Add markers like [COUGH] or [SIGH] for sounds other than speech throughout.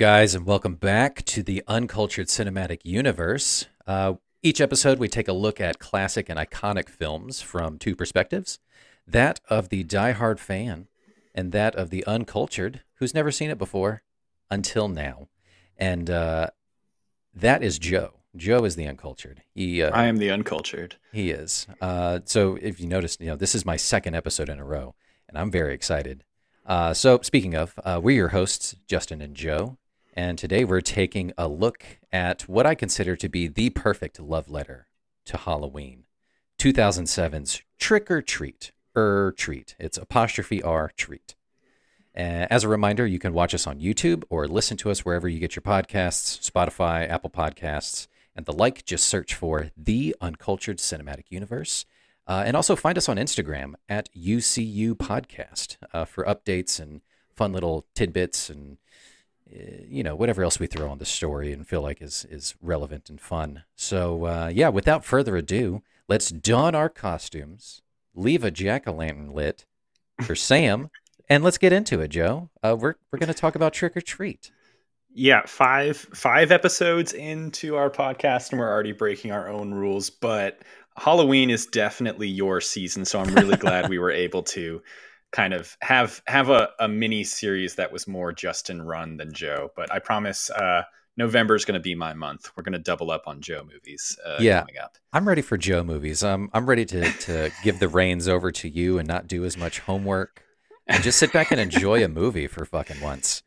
Guys, and welcome back to the Uncultured Cinematic Universe. Uh, each episode, we take a look at classic and iconic films from two perspectives that of the die-hard fan and that of the uncultured who's never seen it before until now. And uh, that is Joe. Joe is the uncultured. He, uh, I am the uncultured. He is. Uh, so if you notice, you know, this is my second episode in a row, and I'm very excited. Uh, so speaking of, uh, we're your hosts, Justin and Joe, and today we're taking a look at what I consider to be the perfect love letter to Halloween, 2007's Trick or Treat, er treat. It's apostrophe R treat. Uh, as a reminder, you can watch us on YouTube or listen to us wherever you get your podcasts, Spotify, Apple Podcasts, and the like. Just search for The Uncultured Cinematic Universe. Uh, and also find us on Instagram at UCU Podcast uh, for updates and fun little tidbits and you know whatever else we throw on the story and feel like is is relevant and fun. So uh, yeah, without further ado, let's don our costumes, leave a jack o' lantern lit for [LAUGHS] Sam, and let's get into it, Joe. Uh, we're we're going to talk about trick or treat. Yeah, five five episodes into our podcast, and we're already breaking our own rules, but Halloween is definitely your season, so I'm really glad we were [LAUGHS] able to kind of have have a, a mini series that was more Justin run than Joe. But I promise uh, November is going to be my month. We're going to double up on Joe movies. Uh, yeah, coming up. I'm ready for Joe movies. Um, I'm ready to to give the reins over to you and not do as much homework and just sit back and enjoy a movie for fucking once.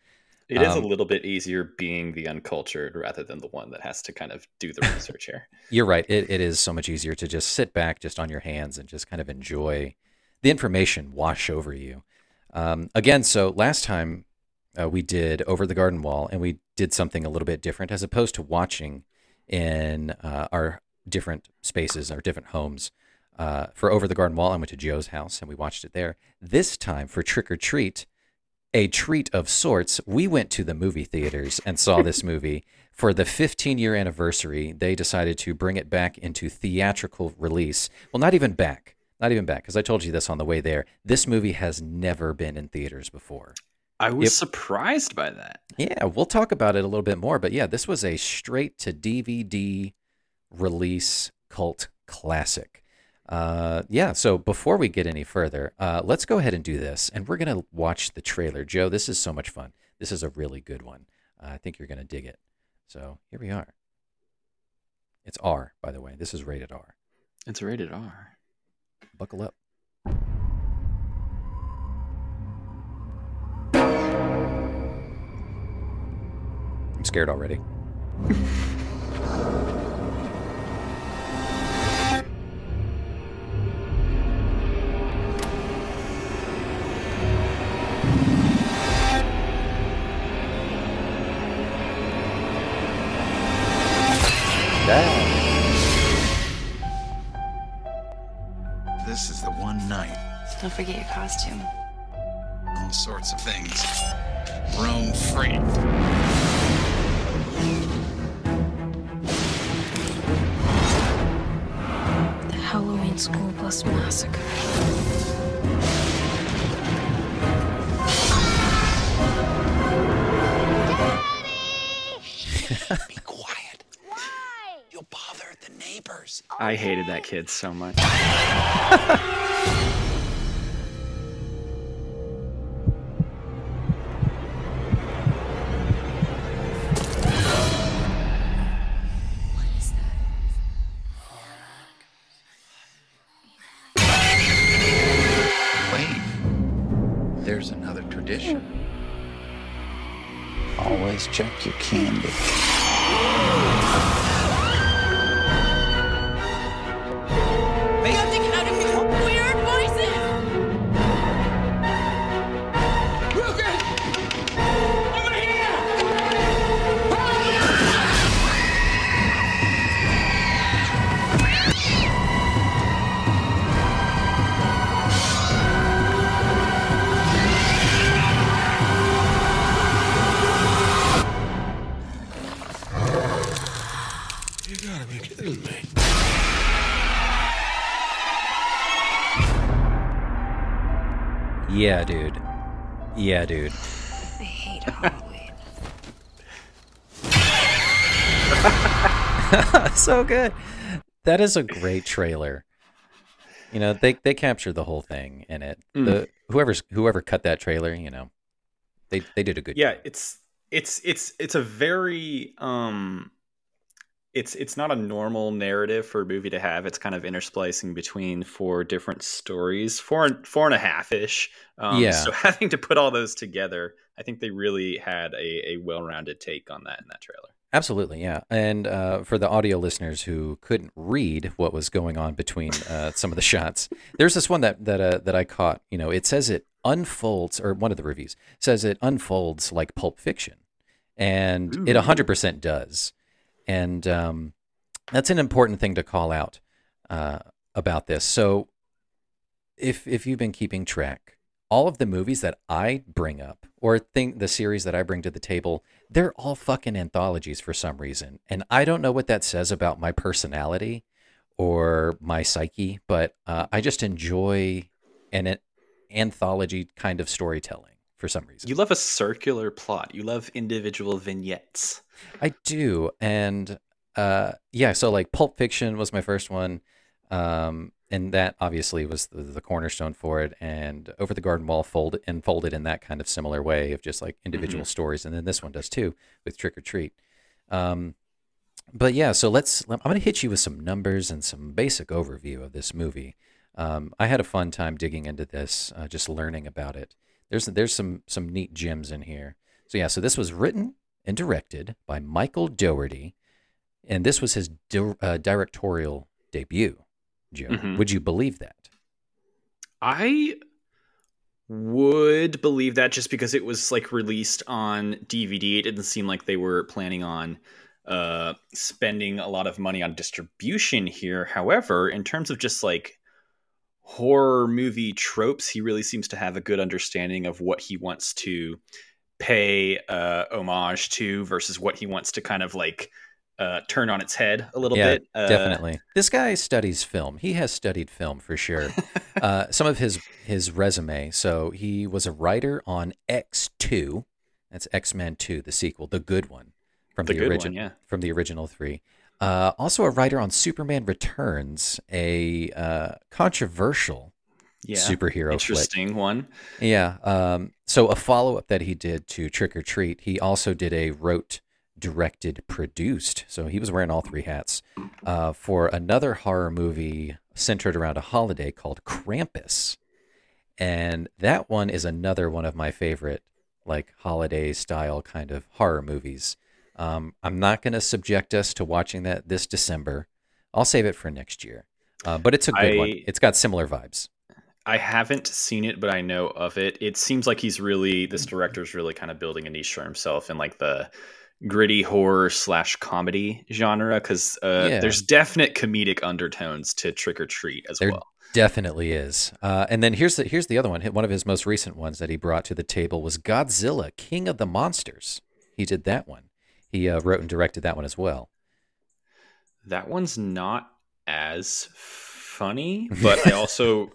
It is um, a little bit easier being the uncultured rather than the one that has to kind of do the research here. [LAUGHS] You're right. It, it is so much easier to just sit back just on your hands and just kind of enjoy the information wash over you. Um, again, so last time uh, we did Over the Garden Wall and we did something a little bit different as opposed to watching in uh, our different spaces, our different homes. Uh, for Over the Garden Wall, I went to Joe's house and we watched it there. This time for Trick 'r Treat, a treat of sorts, we went to the movie theaters and saw this [LAUGHS] movie. For the 15 year anniversary, they decided to bring it back into theatrical release. Well, not even back. Not even back, because I told you this on the way there. This movie has never been in theaters before. I was it, surprised by that. Yeah, we'll talk about it a little bit more. But yeah, this was a straight to DVD release cult classic. Uh, yeah, so before we get any further, uh, let's go ahead and do this. And we're going to watch the trailer. Joe, this is so much fun. This is a really good one. Uh, I think you're going to dig it. So here we are. It's R, by the way. This is rated R. It's rated R. Buckle up. I'm scared already. [LAUGHS] forget your costume. All sorts of things. Roam free. The Halloween School Bus Massacre. Be quiet. Why? You'll bother the neighbors. I hated that kid so much. [LAUGHS] Yeah, dude. I hate Halloween. [LAUGHS] so good. That is a great trailer. You know, they they captured the whole thing in it. Mm. The whoever's whoever cut that trailer, you know, they they did a good. Yeah, job. it's it's it's it's a very um it's it's not a normal narrative for a movie to have it's kind of intersplicing between four different stories four and four and a half ish um Yeah. so [LAUGHS] having to put all those together i think they really had a, a well-rounded take on that in that trailer Absolutely, yeah. And uh, for the audio listeners who couldn't read what was going on between uh, some of the [LAUGHS] shots, there's this one that that uh, that I caught. You know, it says it unfolds, or one of the reviews says it unfolds like Pulp Fiction, and it 100% does. And um, that's an important thing to call out uh, about this. So, if if you've been keeping track, all of the movies that I bring up, or think the series that I bring to the table, they're all fucking anthologies for some reason. And I don't know what that says about my personality or my psyche, but uh, I just enjoy an, an anthology kind of storytelling for some reason. you love a circular plot you love individual vignettes I do, and uh, yeah. So like Pulp Fiction was my first one, um, and that obviously was the, the cornerstone for it. And Over the Garden Wall folded and folded in that kind of similar way of just like individual stories, and then this one does too with Trick 'r Treat. Um, but yeah, so let's. I'm going to hit you with some numbers and some basic overview of this movie. Um, I had a fun time digging into this, uh, just learning about it. There's there's some some neat gems in here. So yeah, so this was written and directed by Michael Dougherty, and this was his di- uh, directorial debut. Joe, Mhm. would you believe that? I would believe that just because it was like released on DVD. It didn't seem like they were planning on uh spending a lot of money on distribution here. However, in terms of just like horror movie tropes, he really seems to have a good understanding of what he wants to pay uh homage to versus what he wants to kind of like uh turn on its head a little yeah, bit. Uh, definitely. This guy studies film. He has studied film for sure. [LAUGHS] uh, some of his his resume. So he was a writer on X two. That's X Men Two, the sequel, the good one from The the, original. yeah. From the original three. Uh, also a writer on Superman Returns, a uh, controversial yeah. superhero flick. Interesting one. Yeah. Um, so a follow up that he did to Trick 'r Treat, he also did a wrote, directed, produced. So he was wearing all three hats uh, for another horror movie centered around a holiday called Krampus, and that one is another one of my favorite like holiday style kind of horror movies. Um, I'm not going to subject us to watching that this December. I'll save it for next year. Uh, but it's a good one. It's got similar vibes. I haven't seen it, but I know of it. It seems like he's really this director's really kind of building a niche for himself in like the gritty horror slash comedy genre because uh, Yeah. there's definite comedic undertones to Trick 'r Treat as There well. definitely is. Uh, and then here's the here's the other one. One of his most recent ones that he brought to the table was Godzilla, King of the Monsters. He did that one. He uh, wrote and directed that one as well. That one's not as funny, [LAUGHS] but I also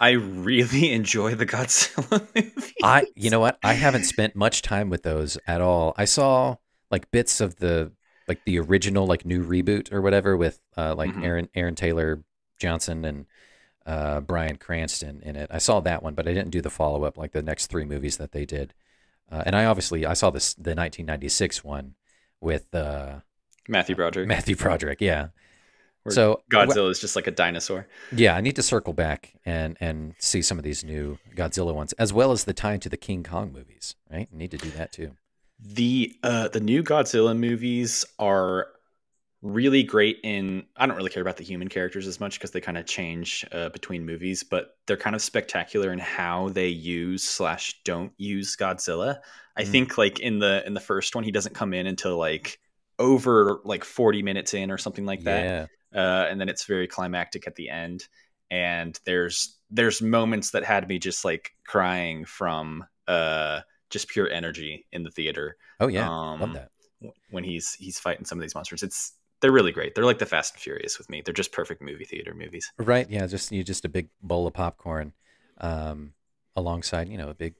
I really enjoy the Godzilla [LAUGHS] movie. I, you know what? I haven't spent much time with those at all. I saw like bits of the like the original like new reboot or whatever with uh, like Mhm. Aaron Aaron Taylor Johnson and uh, Bryan Cranston in it. I saw that one, but I didn't do the follow up like the next three movies that they did. Uh, and I obviously I saw this the 1996 one with uh, Matthew Broderick. Matthew Broderick. Yeah. where So Godzilla is just like a dinosaur. yeah, I need to circle back and and see some of these new Godzilla ones, as well as the tie to the King Kong movies. Right, I need to do that too. The uh the new Godzilla movies are really great in I don't really care about the human characters as much because they kind of change uh, between movies, but they're kind of spectacular in how they use slash don't use Godzilla. I Mm. think like in the in the first one he doesn't come in until like over like 40 minutes in or something like that Yeah, uh, and then it's very climactic at the end. And there's there's moments that had me just like crying from uh, just pure energy in the theater. Oh yeah, Um, love that. when he's he's fighting some of these monsters. It's they're really great. They're like the Fast and Furious with me. They're just perfect movie theater movies. Right? Yeah, just you just a big bowl of popcorn, um, alongside you know a big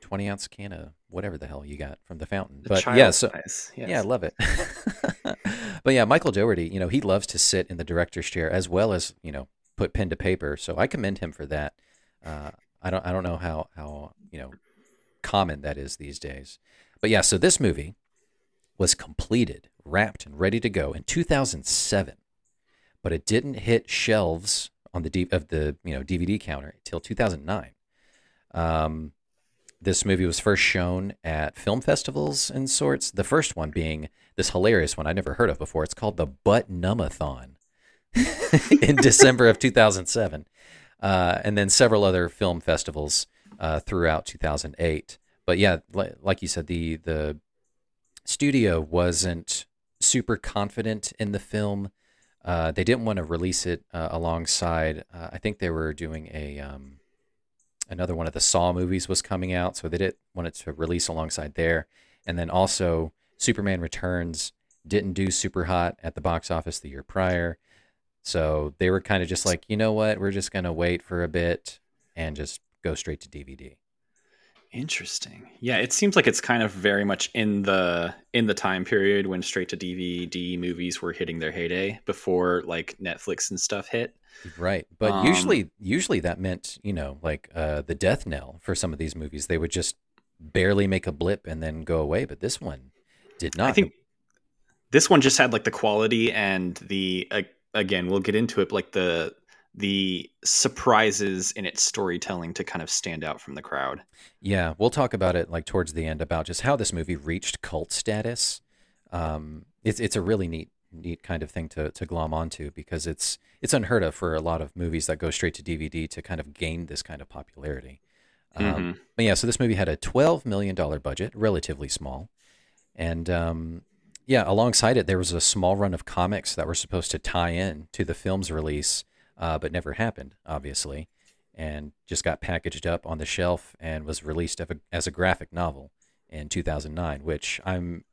twenty ounce can of whatever the hell you got from the fountain. The But yeah, so size, yeah, I love it. [LAUGHS] but yeah, Michael Dougherty, you know, he loves to sit in the director's chair as well as you know put pen to paper. So I commend him for that. Uh, I don't I don't know how how you know common that is these days. But yeah, so this movie was completed, wrapped, and ready to go in 2007, but it didn't hit shelves on the D- of the you know DVD counter until 2009. Um, this movie was first shown at film festivals and sorts. The first one being this hilarious one I never heard of before. It's called the Butt-Numb-A-Thon [LAUGHS] in December of 2007, uh, and then several other film festivals uh, throughout 2008. But yeah, like you said, the the studio wasn't super confident in the film. Uh, they didn't want to release it uh, alongside. Uh, I think they were doing a um, another one of the Saw movies was coming out, so they didn't want it to release alongside there. And then also, Superman Returns didn't do super hot at the box office the year prior, so they were kind of just like, you know what, we're just gonna wait for a bit and just go straight to DVD. Interesting. Yeah, it seems like it's kind of very much in the in the time period when straight to DVD movies were hitting their heyday before like Netflix and stuff hit. Right. But Um, usually usually that meant, you know, like uh the death knell for some of these movies. They would just barely make a blip and then go away, but this one did not. I think this one just had like the quality and the uh, again, we'll get into it, but like the the surprises in its storytelling to kind of stand out from the crowd. Yeah, we'll talk about it like towards the end about just how this movie reached cult status. Um it's it's a really neat neat kind of thing to to glom onto because it's it's unheard of for a lot of movies that go straight to DVD to kind of gain this kind of popularity. Um, Mhm. But yeah, so this movie had a twelve million dollar budget, relatively small, and um, yeah, alongside it there was a small run of comics that were supposed to tie in to the film's release, uh, but never happened, obviously, and just got packaged up on the shelf and was released as a, as a graphic novel in 2009, which I'm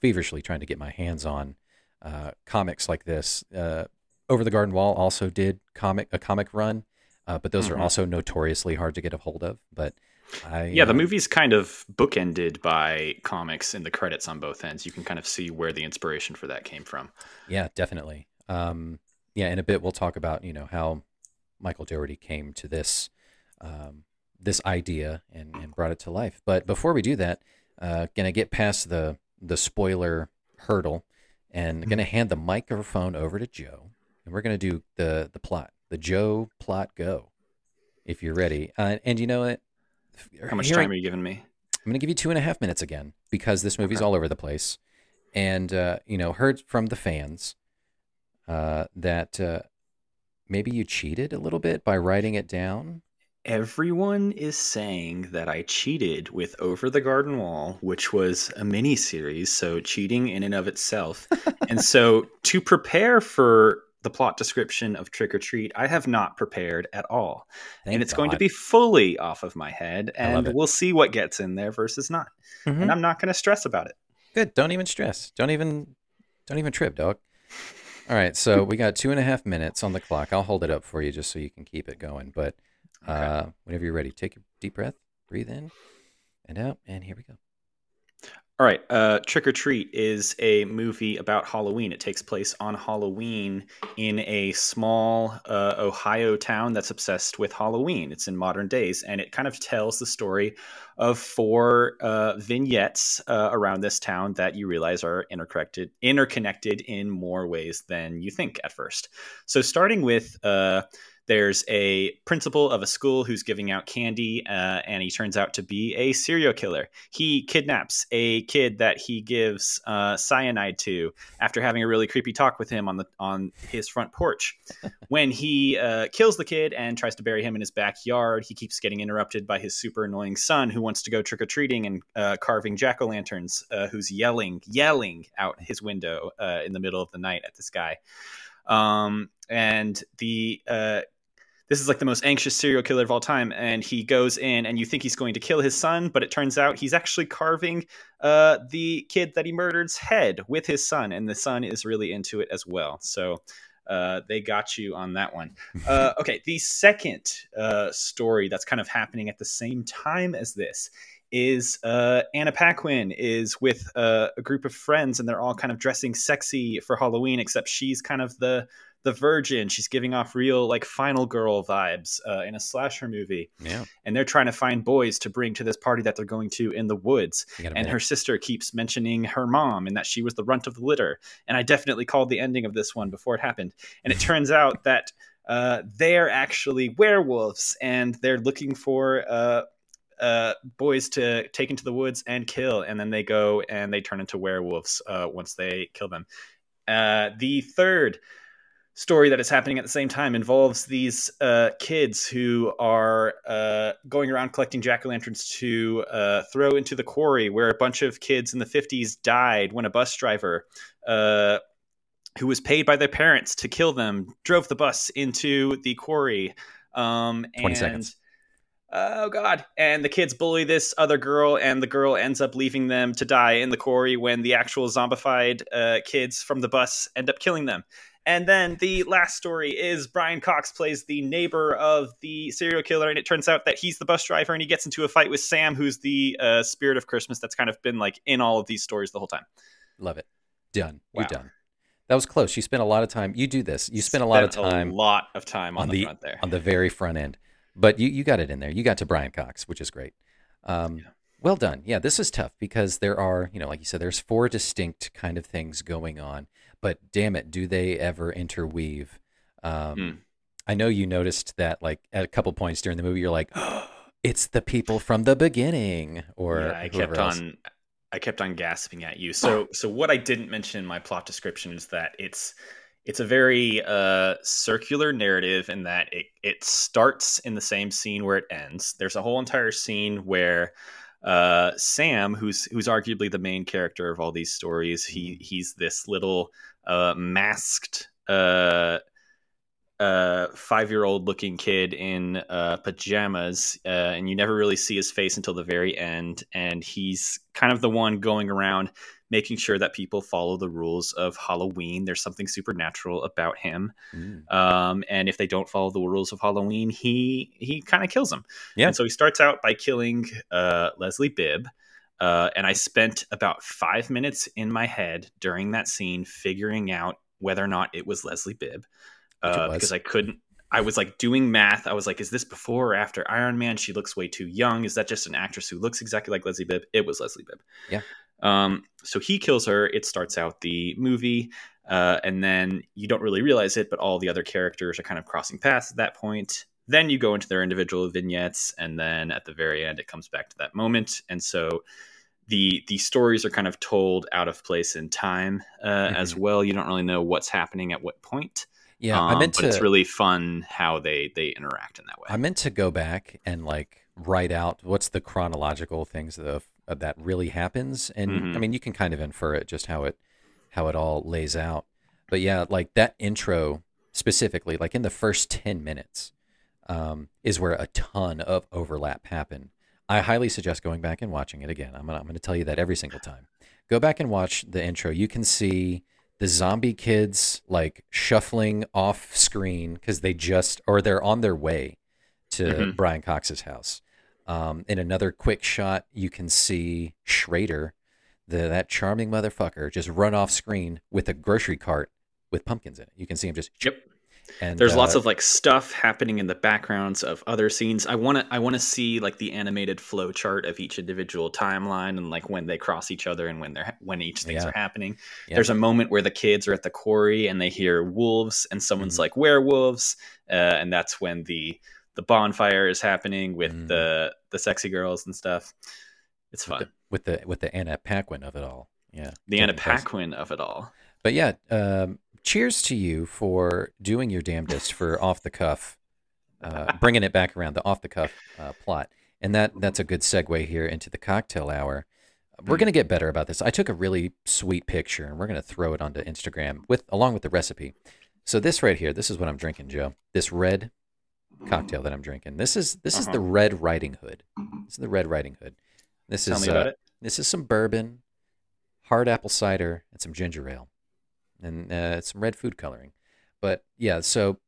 feverishly trying to get my hands on. Uh, comics like this, uh, Over the Garden Wall also did comic a comic run, uh, but those Mhm. are also notoriously hard to get a hold of. But I, Yeah, the uh, movie's kind of bookended by comics in the credits on both ends. You can kind of see where the inspiration for that came from. Yeah, definitely. Um, yeah, in a bit we'll talk about you know how Michael Dougherty came to this um, this idea and, and brought it to life. But before we do that, uh, gonna get past the the spoiler hurdle and gonna hand the microphone over to Joe, and we're gonna do the the plot, the Joe plot go. If you're ready, uh, and you know what? How much Hearing- time are you giving me? I'm going to give you two and a half minutes again because this movie's all over the place. And, uh, you know, heard from the fans uh, that uh, maybe you cheated a little bit by writing it down. Everyone is saying that I cheated with Over the Garden Wall, which was a mini series, so cheating in and of itself. [LAUGHS] and so to prepare for the plot description of Trick 'r Treat, I have not prepared at all. Thank and it's going to be fully off of my head, and we'll see what gets in there versus not. Mhm. And I'm not going to stress about it. Good. Don't even stress. Don't even, don't even trip, dog. All right. So we got two and a half minutes on the clock. I'll hold it up for you just so you can keep it going. But uh, whenever you're ready, take a deep breath, breathe in and out, and here we go. All right. Uh, Trick 'r Treat is a movie about Halloween. It takes place on Halloween in a small uh, Ohio town that's obsessed with Halloween. It's in modern days, and it kind of tells the story of four uh, vignettes uh, around this town that you realize are interconnected, interconnected in more ways than you think at first. So, starting with uh, there's a principal of a school who's giving out candy, uh, and he turns out to be a serial killer. He kidnaps a kid that he gives uh, cyanide to after having a really creepy talk with him on the on his front porch. when he uh, kills the kid and tries to bury him in his backyard, he keeps getting interrupted by his super annoying son, who wants to go trick or treating and uh, carving jack o' lanterns, uh, who's yelling, yelling out his window uh, in the middle of the night at this guy. Um, and the uh, this is like the most anxious serial killer of all time and he goes in and you think he's going to kill his son but it turns out he's actually carving uh, the kid that he murdered's head with his son and the son is really into it as well so uh, they got you on that one [LAUGHS] uh, okay the second uh, story that's kind of happening at the same time as this is uh, Anna Paquin is with uh, a group of friends, and they're all kind of dressing sexy for Halloween. Except she's kind of the the virgin. She's giving off real like final girl vibes uh, in a slasher movie. Yeah. And they're trying to find boys to bring to this party that they're going to in the woods. And her sister keeps mentioning her mom and that she was the runt of the litter. And I definitely called the ending of this one before it happened. And it [LAUGHS] turns out that uh, they're actually werewolves and they're looking for uh, uh, boys to take into the woods and kill. And then they go and they turn into werewolves uh, once they kill them. Uh, the third story that is happening at the same time involves these uh, kids who are uh, going around collecting jack o' lanterns to uh, throw into the quarry where a bunch of kids in the 50s died when a bus driver uh, who was paid by their parents to kill them drove the bus into the quarry. Um, 20 and, seconds. Oh God! And the kids bully this other girl, and the girl ends up leaving them to die in the quarry when the actual zombified uh, kids from the bus end up killing them. And then the last story is Brian Cox plays the neighbor of the serial killer, and it turns out that he's the bus driver, and he gets into a fight with Sam, who's the uh, spirit of Christmas that's kind of been like in all of these stories the whole time. Love it. Done. You're done. That was close. You spent a lot of time. You do this. You spend a lot of time a lot of time on, on the, the front there. on the very front end. But you, you got it in there. You got to Brian Cox, which is great. Um, Yeah. Well done. Yeah, this is tough because there are, you know, like you said, there's four distinct kind of things going on. But damn it, do they ever interweave? Um, Hmm. I know you noticed that, like at a couple points during the movie, you're like, [GASPS] "It's the people from the beginning," or yeah, I kept else. on I kept on gasping at you. So [LAUGHS] so what I didn't mention in my plot description is that it's it's a very uh, circular narrative in that it it starts in the same scene where it ends. There's a whole entire scene where uh, Sam, who's who's arguably the main character of all these stories, he he's this little uh, masked uh, uh, five year old looking kid in uh, pajamas, uh, and you never really see his face until the very end. And he's kind of the one going around making sure that people follow the rules of Halloween. There's something supernatural about him, Mm. um, and if they don't follow the rules of Halloween, he he kind of kills them. Yeah. And so he starts out by killing uh, Leslie Bibb. Uh, and I spent about five minutes in my head during that scene figuring out whether or not it was Leslie Bibb uh, was. because I couldn't. I was like doing math. I was like, is this before or after Iron Man? She looks way too young. Is that just an actress who looks exactly like Leslie Bibb? It was Leslie Bibb. Yeah. Um, so he kills her. It starts out the movie. Uh, and then you don't really realize it, but all the other characters are kind of crossing paths at that point. Then you go into their individual vignettes, and then at the very end, it comes back to that moment. And so the the stories are kind of told out of place in time uh, as well. You don't really know what's happening at what point. Yeah, I Um, meant but to. it's really fun how they they interact in that way. I meant to go back and like write out what's the chronological things of, of that really happens, and Mhm. I mean you can kind of infer it just how it how it all lays out. But yeah, like that intro specifically, like in the first ten minutes, um, is where a ton of overlap happened. I highly suggest going back and watching it again. I'm gonna, I'm going to tell you that every single time. Go back and watch the intro. You can see the zombie kids like shuffling off screen because they just or they're on their way to Mhm. Brian Cox's house. Um, in another quick shot, you can see Schrader, the that charming motherfucker, just run off screen with a grocery cart with pumpkins in it. You can see him just Yep. And There's lots uh, of like stuff happening in the backgrounds of other scenes. I want to I want to see like the animated flow chart of each individual timeline and like when they cross each other and when they're when each things Yeah. are happening. Yeah. There's a moment where the kids are at the quarry and they hear wolves and someone's Mhm. like werewolves, uh, and that's when the the bonfire is happening with Mhm. the the sexy girls and stuff. It's with fun. the, with the with the Anna Paquin of it all. Yeah, The Anna. Paquin of it all. But yeah, um, cheers to you for doing your damnedest for off the cuff, uh, bringing it back around the off the cuff uh, plot, and that that's a good segue here into the cocktail hour. We're gonna get better about this. I took a really sweet picture, and we're gonna throw it onto Instagram with along with the recipe. So this right here, this is what I'm drinking, Joe. This red cocktail that I'm drinking. This is this is Uh-huh. the Red Riding Hood. This is the Red Riding Hood. This Tell is me about uh, it. this is some bourbon, hard apple cider, and some ginger ale, and uh, some red food coloring. But yeah, so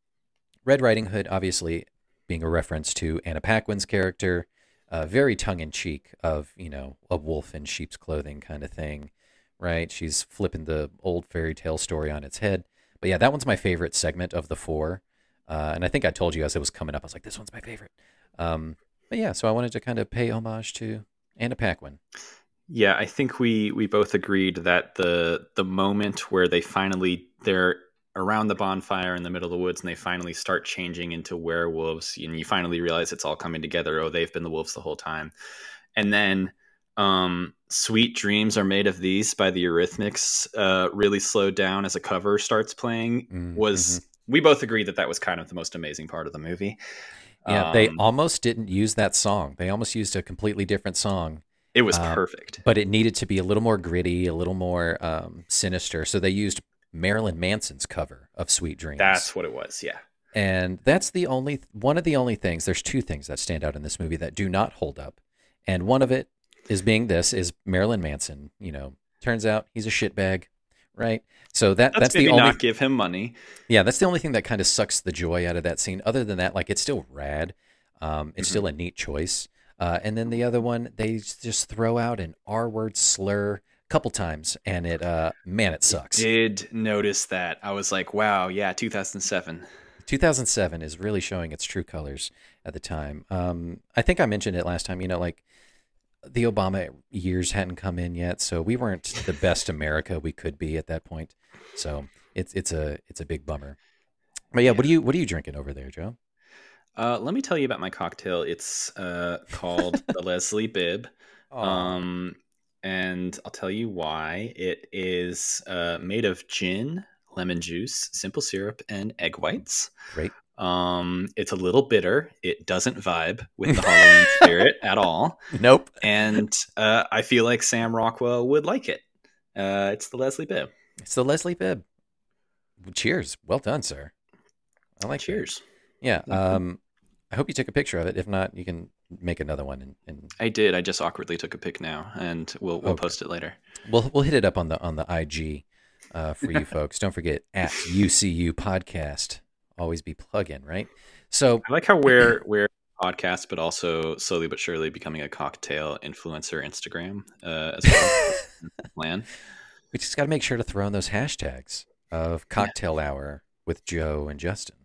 Red Riding Hood, obviously being a reference to Anna Paquin's character, uh, very tongue in cheek of you know a wolf in sheep's clothing kind of thing, right? She's flipping the old fairy tale story on its head. But yeah, that one's my favorite segment of the four. Uh, and I think I told you as it was coming up, I was like, this one's my favorite. Um, but yeah, so I wanted to kind of pay homage to Anna Paquin. Yeah, I think we we both agreed that the the moment where they finally they're around the bonfire in the middle of the woods and they finally start changing into werewolves and you finally realize it's all coming together. Oh, they've been the wolves the whole time. And then um, Sweet Dreams Are Made of These by the Eurythmics uh, really slowed down as a cover starts playing Mm, was we both agreed that that was kind of the most amazing part of the movie. Yeah, they Um, almost didn't use that song. They almost used a completely different song, it was uh, perfect. but it needed to be a little more gritty, a little more um, sinister. So they used Marilyn Manson's cover of Sweet Dreams. That's what it was. Yeah. And that's the only one of the only things. There's two things that stand out in this movie that do not hold up, and one of it is being this is Marilyn Manson. You know, turns out he's a shitbag, right? So that That's, that's, the only not give him money. yeah, that's the only thing that kind of sucks the joy out of that scene. Other than that, like it's still rad. Um, it's still a neat choice. Uh, and then the other one, they just throw out an R word slur a couple times, and it uh, man, it sucks. I Did notice that. I was like, wow, yeah, 2007. 2007 is really showing its true colors at the time. Um, I think I mentioned it last time. You know, like the Obama years hadn't come in yet, so we weren't the best America we could be at that point. So it's it's a it's a big bummer. But yeah, what are you what are you drinking over there, Joe? Uh, let me tell you about my cocktail. It's uh, called the [LAUGHS] Leslie Bibb. Um, and I'll tell you why. It is uh, made of gin, lemon juice, simple syrup, and egg whites. Great. Um, it's a little bitter. It doesn't vibe with the Halloween [LAUGHS] spirit at all. Nope. And uh, I feel like Sam Rockwell would like it. Uh, it's the Leslie Bibb. It's the Leslie Bibb. Cheers. Well done, sir. I like that. Cheers. Yeah. Mhm. Um, I hope you took a picture of it. If not, you can make another one, and, and I did. I just awkwardly took a pic now, and we'll we'll Okay. post it later. we'll we'll hit it up on the on the IG uh, for you [LAUGHS] folks. Don't forget at UCU Podcast. Always be plug-in, right? So I like how we're [CLEARS THROAT] we're podcast, but also slowly but surely becoming a cocktail influencer Instagram uh, as well. [LAUGHS] Plan. we just got to make sure to throw in those hashtags of cocktail hour with Joe and Justin.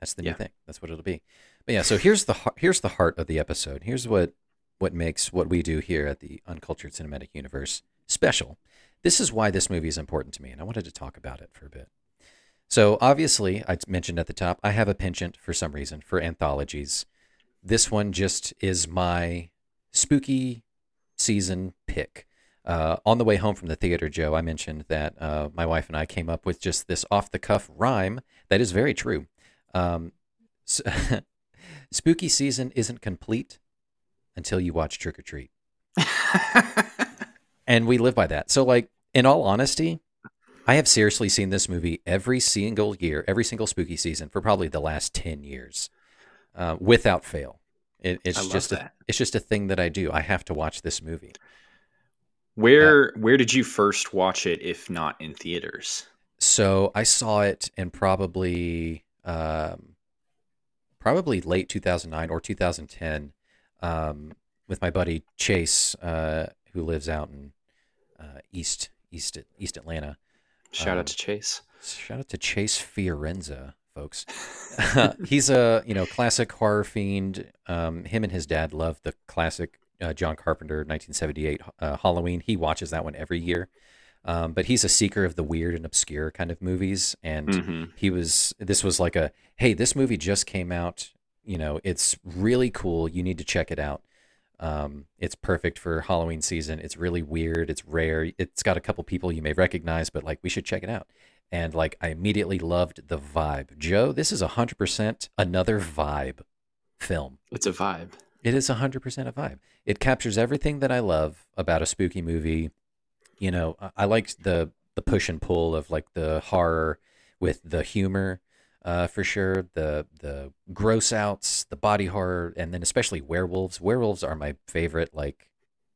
That's the new Yeah. thing. That's what it'll be. But yeah, so here's the here's the heart of the episode. Here's what what makes what we do here at the Uncultured Cinematic Universe special. This is why this movie is important to me, and I wanted to talk about it for a bit. So obviously, I mentioned at the top, I have a penchant for some reason for anthologies. This one just is my spooky season pick. Uh, on the way home from the theater, Joe, I mentioned that uh, my wife and I came up with just this off the cuff rhyme that is very true. Um, s- [LAUGHS] spooky season isn't complete until you watch Trick 'r Treat. [LAUGHS] And we live by that. So, like, in all honesty, I have seriously seen this movie every single year, every single spooky season for probably the last 10 years uh, without fail. It, it's just a, it's just a thing that I do. I have to watch this movie. Where where did you first watch it, if not in theaters? So I saw it in probably um, probably late 2009 or 2010 um, with my buddy Chase, uh, who lives out in uh, East East East Atlanta. Shout Um, out to Chase. Shout out to Chase Fiorenza, folks. [LAUGHS] He's a you know classic horror fiend. Um, him and his dad love the classic uh, John Carpenter 1978 uh, Halloween. He watches that one every year. Um, but he's a seeker of the weird and obscure kind of movies, and Mhm. he was. This was like a hey, this movie just came out. You know, it's really cool. You need to check it out. Um, it's perfect for Halloween season. It's really weird. It's rare. It's got a couple people you may recognize, but like we should check it out. And like I immediately loved the vibe. Joe, this is hundred percent another vibe film. It's a vibe. It is 100% a vibe. It captures everything that I love about a spooky movie. You know, I- I liked the the push and pull of like the horror with the humor uh, for sure, the the gross outs, the body horror, and then especially werewolves. Werewolves are my favorite like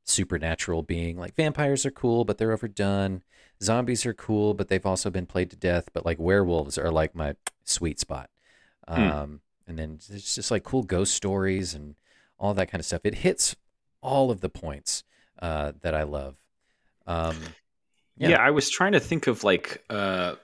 supernatural being. Like vampires are cool, but they're overdone. Zombies are cool, but they've also been played to death. But like werewolves are like my sweet spot. Hmm. Um, and then it's just like cool ghost stories and all that kind of stuff. It hits all of the points uh, that I love. Um, yeah. Yeah. I was trying to think of like uh,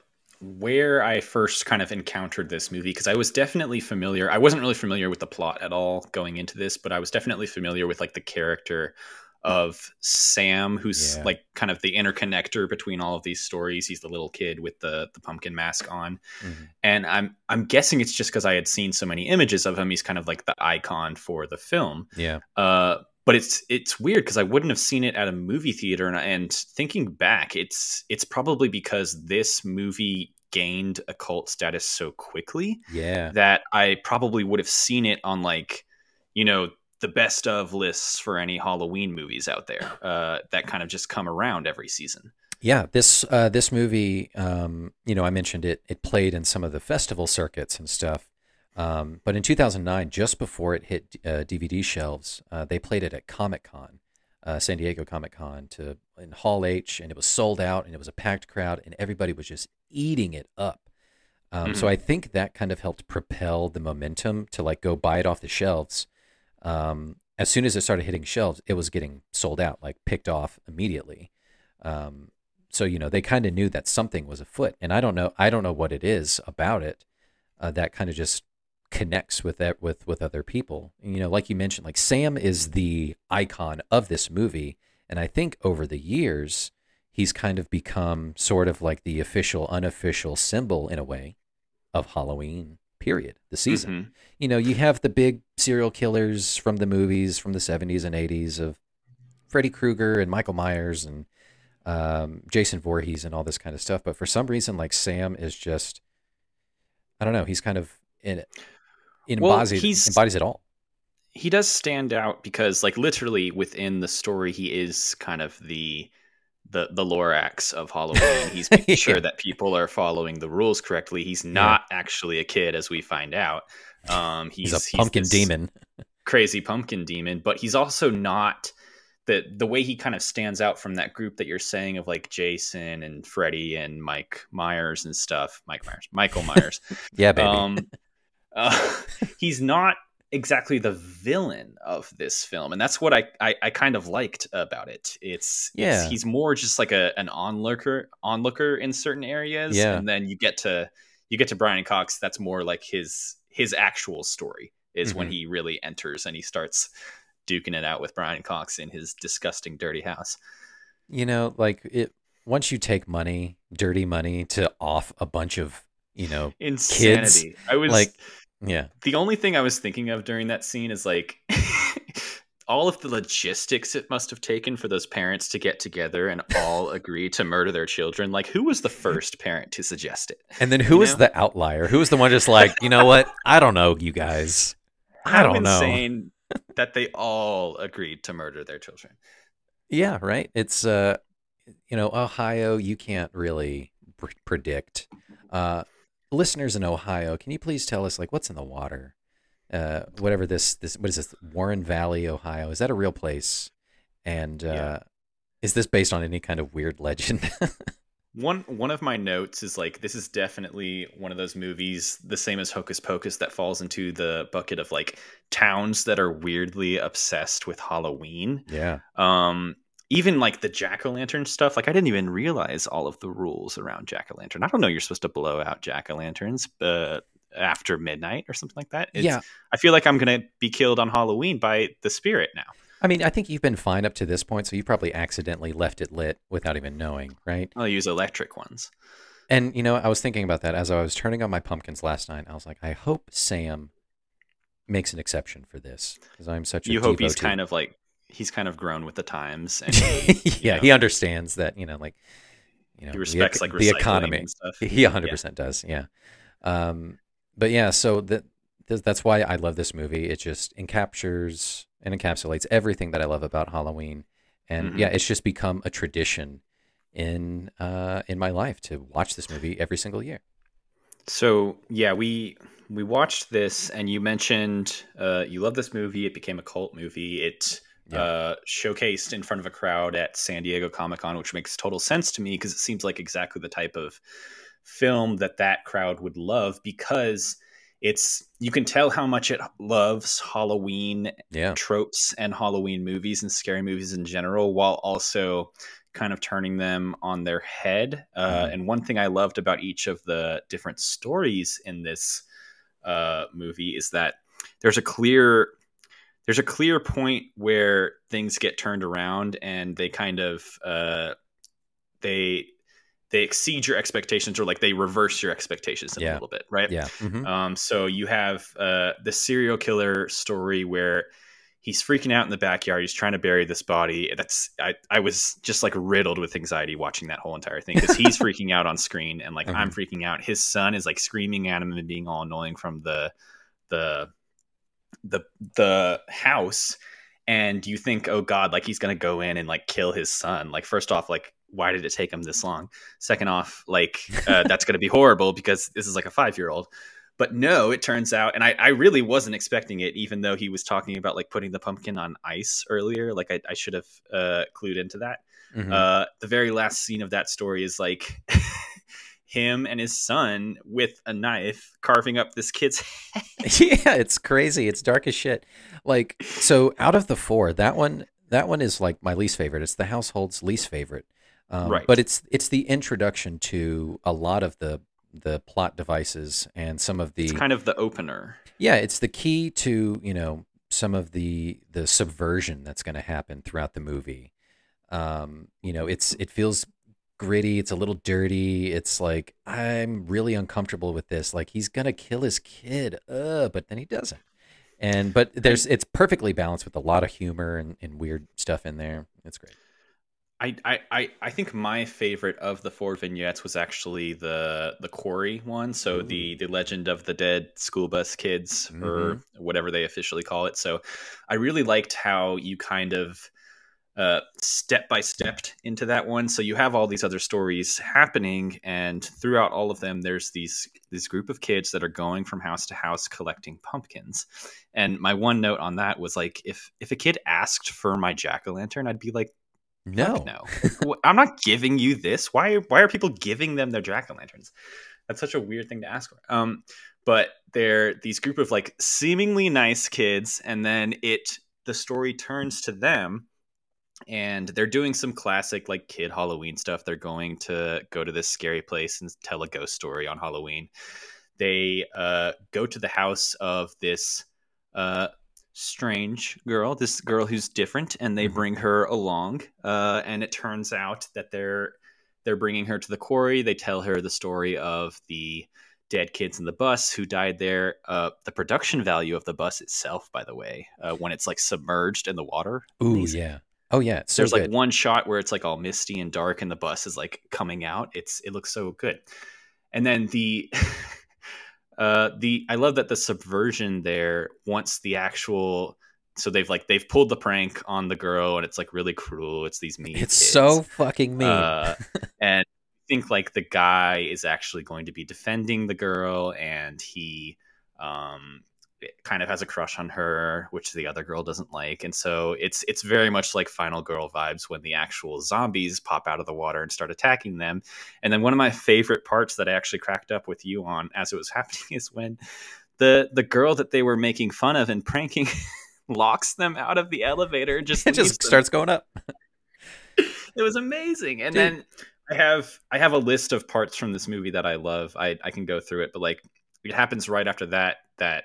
where I first kind of encountered this movie because I was definitely familiar. I wasn't really familiar with the plot at all going into this, but I was definitely familiar with like the character of Sam, who's Yeah. like kind of the interconnector between all of these stories. He's the little kid with the the pumpkin mask on, Mhm. and I'm I'm guessing it's just because I had seen so many images of him. He's kind of like the icon for the film. Yeah. Uh, but it's it's weird because I wouldn't have seen it at a movie theater, and, and thinking back, it's it's probably because this movie gained a cult status so quickly Yeah. that I probably would have seen it on like you know the best of lists for any Halloween movies out there uh, that kind of just come around every season. Yeah, this uh, this movie, um, you know, I mentioned it. It played in some of the festival circuits and stuff. Um, but in 2009, just before it hit uh, DVD shelves, uh, they played it at Comic Con, uh, San Diego Comic Con, to in Hall H, and it was sold out, and it was a packed crowd, and everybody was just eating it up. Um, So Mhm. I think that kind of helped propel the momentum to like go buy it off the shelves. Um, as soon as it started hitting shelves, it was getting sold out, like picked off immediately. Um, so you know they kind of knew that something was afoot, and I don't know, I don't know what it is about it uh, that kind of just connects with that with with other people. You know, like you mentioned, like Sam is the icon of this movie, and I think over the years he's kind of become sort of like the official, unofficial symbol in a way of Halloween. Period. The season Mhm. you know, you have the big serial killers from the movies from the 70s and 80s of Freddy Krueger and Michael Myers and um, Jason Voorhees and all this kind of stuff. But for some reason, like Sam is just, I don't know, he's kind of in Well, embodies, he's- embodies it all. he does stand out because like literally within the story he is kind of the the the Lorax of Halloween. [LAUGHS] He's making sure that people are following the rules correctly. He's not actually a kid as we find out. Um he's, He's, a pumpkin this demon. Crazy pumpkin demon, but he's also not the the way he kind of stands out from that group that you're saying of like Jason and Freddy and Mike Myers and stuff. Mike Myers, Michael Myers. [LAUGHS] Yeah, baby. Um, uh, [LAUGHS] he's not exactly the villain of this film, and that's what I I, I kind of liked about it. It's, Yeah. it's he's more just like a an onlooker onlooker in certain areas, Yeah. and then you get to you get to Brian Cox. That's more like his his actual story is when Mhm. he really enters and he starts duking it out with Brian Cox in his disgusting dirty house. you know, like it. Once you take money, dirty money, to off a bunch of, you know, Insanity. I was like, yeah, the only thing I was thinking of during that scene is like [LAUGHS] all of the logistics it must have taken for those parents to get together and all [LAUGHS] agree to murder their children. Like, who was the first parent to suggest it? And then who was know? the outlier? Who was the one just like, you know what? I don't know, you guys. I don't know. insane that they all agreed to murder their children. Yeah, right. It's uh, you know, Ohio. You can't really pr- predict. Uh, listeners in Ohio, can you please tell us like what's in the water? Uh, whatever this this what is this Warren Valley, Ohio? Is that a real place? And uh, Yeah. is this based on any kind of weird legend? [LAUGHS] One one of my notes is like this is definitely one of those movies, the same as Hocus Pocus, that falls into the bucket of like towns that are weirdly obsessed with Halloween. yeah, um even like the jack-o'-lantern stuff like i didn't even realize all of the rules around jack-o'-lantern i don't know you're supposed to blow out jack-o'-lanterns uh, after midnight or something like that It's- yeah. i feel like i'm gonna be killed on halloween by the spirit now I mean, I think you've been fine up to this point, so you probably accidentally left it lit without even knowing, right? i'll use electric ones And you know, I was thinking about that as I was turning on my pumpkins last night. I was like, I hope Sam makes an exception for this because I'm such a you hope he's kind of like he's kind of grown with the times [LAUGHS] and he, yeah, know, he understands that you know, like you know, he respects ec- like the economy. and stuff He 100 percent does. Yeah. Um, but yeah, so that th- that's why I love this movie. It just encaptures and encapsulates everything that I love about Halloween, and Mhm. yeah, it's just become a tradition in uh in my life to watch this movie every single year. So yeah, we we watched this, and you mentioned uh, you love this movie. It became a cult movie. It Yeah. uh, showcased in front of a crowd at San Diego Comic Con, which makes total sense to me because it seems like exactly the type of film that that crowd would love because it's you can tell how much it loves Halloween Yeah. tropes and Halloween movies and scary movies in general, while also kind of turning them on their head. Uh, Mhm. And one thing I loved about each of the different stories in this uh, movie is that there's a clear there's a clear point where things get turned around and they kind of uh, they they exceed your expectations or like they reverse your expectations Yeah. a little bit, right? Yeah. mhm. Um, so you have uh, the serial killer story where he's freaking out in the backyard. He's trying to bury this body. That's I, I was just like riddled with anxiety watching that whole entire thing because [LAUGHS] he's freaking out on screen and like I'm freaking out. His son is like screaming at him and being all annoying from the the the the house. And you think, oh God, like he's gonna go in and like kill his son. Like first off, like why did it take him this long? Second off, like uh, [LAUGHS] that's gonna be horrible because this is like a five year old. But no, it turns out, and I, I really wasn't expecting it, even though he was talking about like putting the pumpkin on ice earlier. Like I, I should have uh, clued into that. Mhm. Uh, the very last scene of that story is like [LAUGHS] him and his son with a knife carving up this kid's [LAUGHS] head. yeah, it's crazy. It's dark as shit. Like so, out of the four, that one that one is like my least favorite. It's the household's least favorite. Um, Right. But it's it's the introduction to a lot of the the plot devices and some of the It's kind of the opener. yeah, it's the key to you know some of the the subversion that's going to happen throughout the movie. Um, you know, it's it feels gritty. It's a little dirty. It's like I'm really uncomfortable with this. Like he's gonna kill his kid, uh, but then he doesn't. And but there's it's perfectly balanced with a lot of humor and, and weird stuff in there. It's great. I, I, I- I think my favorite of the four vignettes was actually the the quarry one. So the the legend of the dead school bus kids or whatever they officially call it. So I really liked how you kind of uh, step by stepped into that one. So you have all these other stories happening, and throughout all of them, there's these this group of kids that are going from house to house collecting pumpkins. And my one note on that was like, if if a kid asked for my jack o' lantern, I'd be like. No, no. I'm not giving you this. Why why are people giving them their jack-o'-lanterns? That's such a weird thing to ask for. Um but they're these group of like seemingly nice kids and then it the story turns to them and they're doing some classic like kid Halloween stuff. They're going to go to this scary place and tell a ghost story on Halloween. They uh go to the house of this uh strange girl, this girl who's different, and they Mhm. bring her along. Uh, and it turns out that they're they're bringing her to the quarry. They tell her the story of the dead kids in the bus who died there. Uh, the production value of the bus itself, by the way, uh, when it's like submerged in the water. ooh amazing. yeah, oh yeah. So There's like one shot where it's like all misty and dark, and the bus is like coming out. It's it looks so good. And then the [LAUGHS] uh the I love that the subversion there once the actual so they've like they've pulled the prank on the girl and it's like really cruel. It's these mean. It's kids. so fucking mean. Uh, [LAUGHS] and I think like the guy is actually going to be defending the girl, and he um, kind of has a crush on her, which the other girl doesn't like, and so it's it's very much like Final Girl vibes when the actual zombies pop out of the water and start attacking them. And then one of my favorite parts that I actually cracked up with you on as it was [LAUGHS] happening is when the the girl that they were making fun of and pranking. [LAUGHS] locks them out of the elevator and just [LAUGHS] it just them starts going up. it was amazing and Dude. then i have i have a list of parts from this movie that i love i i can go through it but like it happens right after that that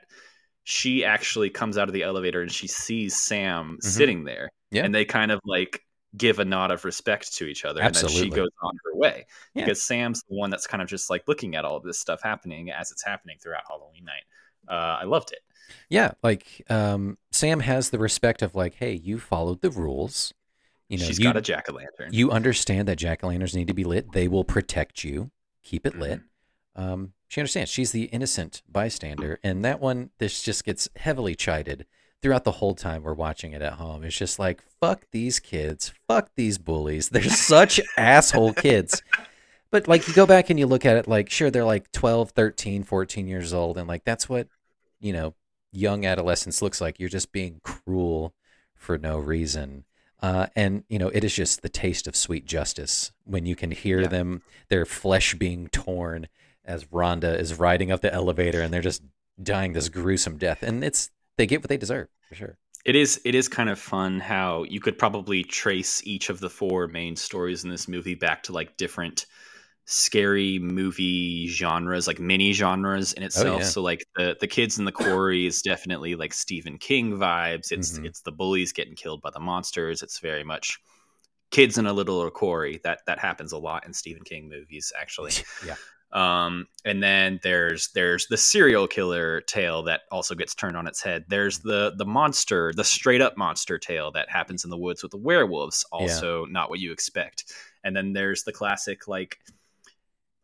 she actually comes out of the elevator and she sees sam sitting there Mm-hmm. Yeah. and they kind of like give a nod of respect to each other and then she goes on her way Yeah. because sam's the one that's kind of just like looking at all of this stuff happening as it's happening throughout halloween night uh, i loved it Yeah, like um, Sam has the respect of like, hey, you followed the rules. You know, she's you, got a jack-o'-lantern you understand that jack o' lanterns need to be lit. They will protect you. Keep it lit. Mm-hmm. Um, she understands. She's the innocent bystander, and that one, this just gets heavily chided throughout the whole time we're watching it at home. It's just like, fuck these kids, fuck these bullies. They're [LAUGHS] such asshole kids. But like, you go back and you look at it, like, sure, they're like 12, 13, 14 years old, and like, that's what you know, young adolescence looks like. You're just being cruel for no reason. Uh, and you know, it is just the taste of sweet justice when you can hear Yeah. them, their flesh being torn as Rhonda is riding up the elevator, and they're just dying this gruesome death, and it's they get what they deserve for sure. It is it is kind of fun how you could probably trace each of the four main stories in this movie back to like different scary movie genres, like mini genres in itself. Oh, yeah. So like the the kids in the quarry is definitely like Stephen King vibes. It's Mhm. it's the bullies getting killed by the monsters. It's very much kids in a little quarry. That that happens a lot in Stephen King movies, actually. [LAUGHS] Yeah. Um, and then there's there's the serial killer tale that also gets turned on its head. There's the the monster, the straight up monster tale that happens in the woods with the werewolves. Also, not what you expect. And then there's the classic like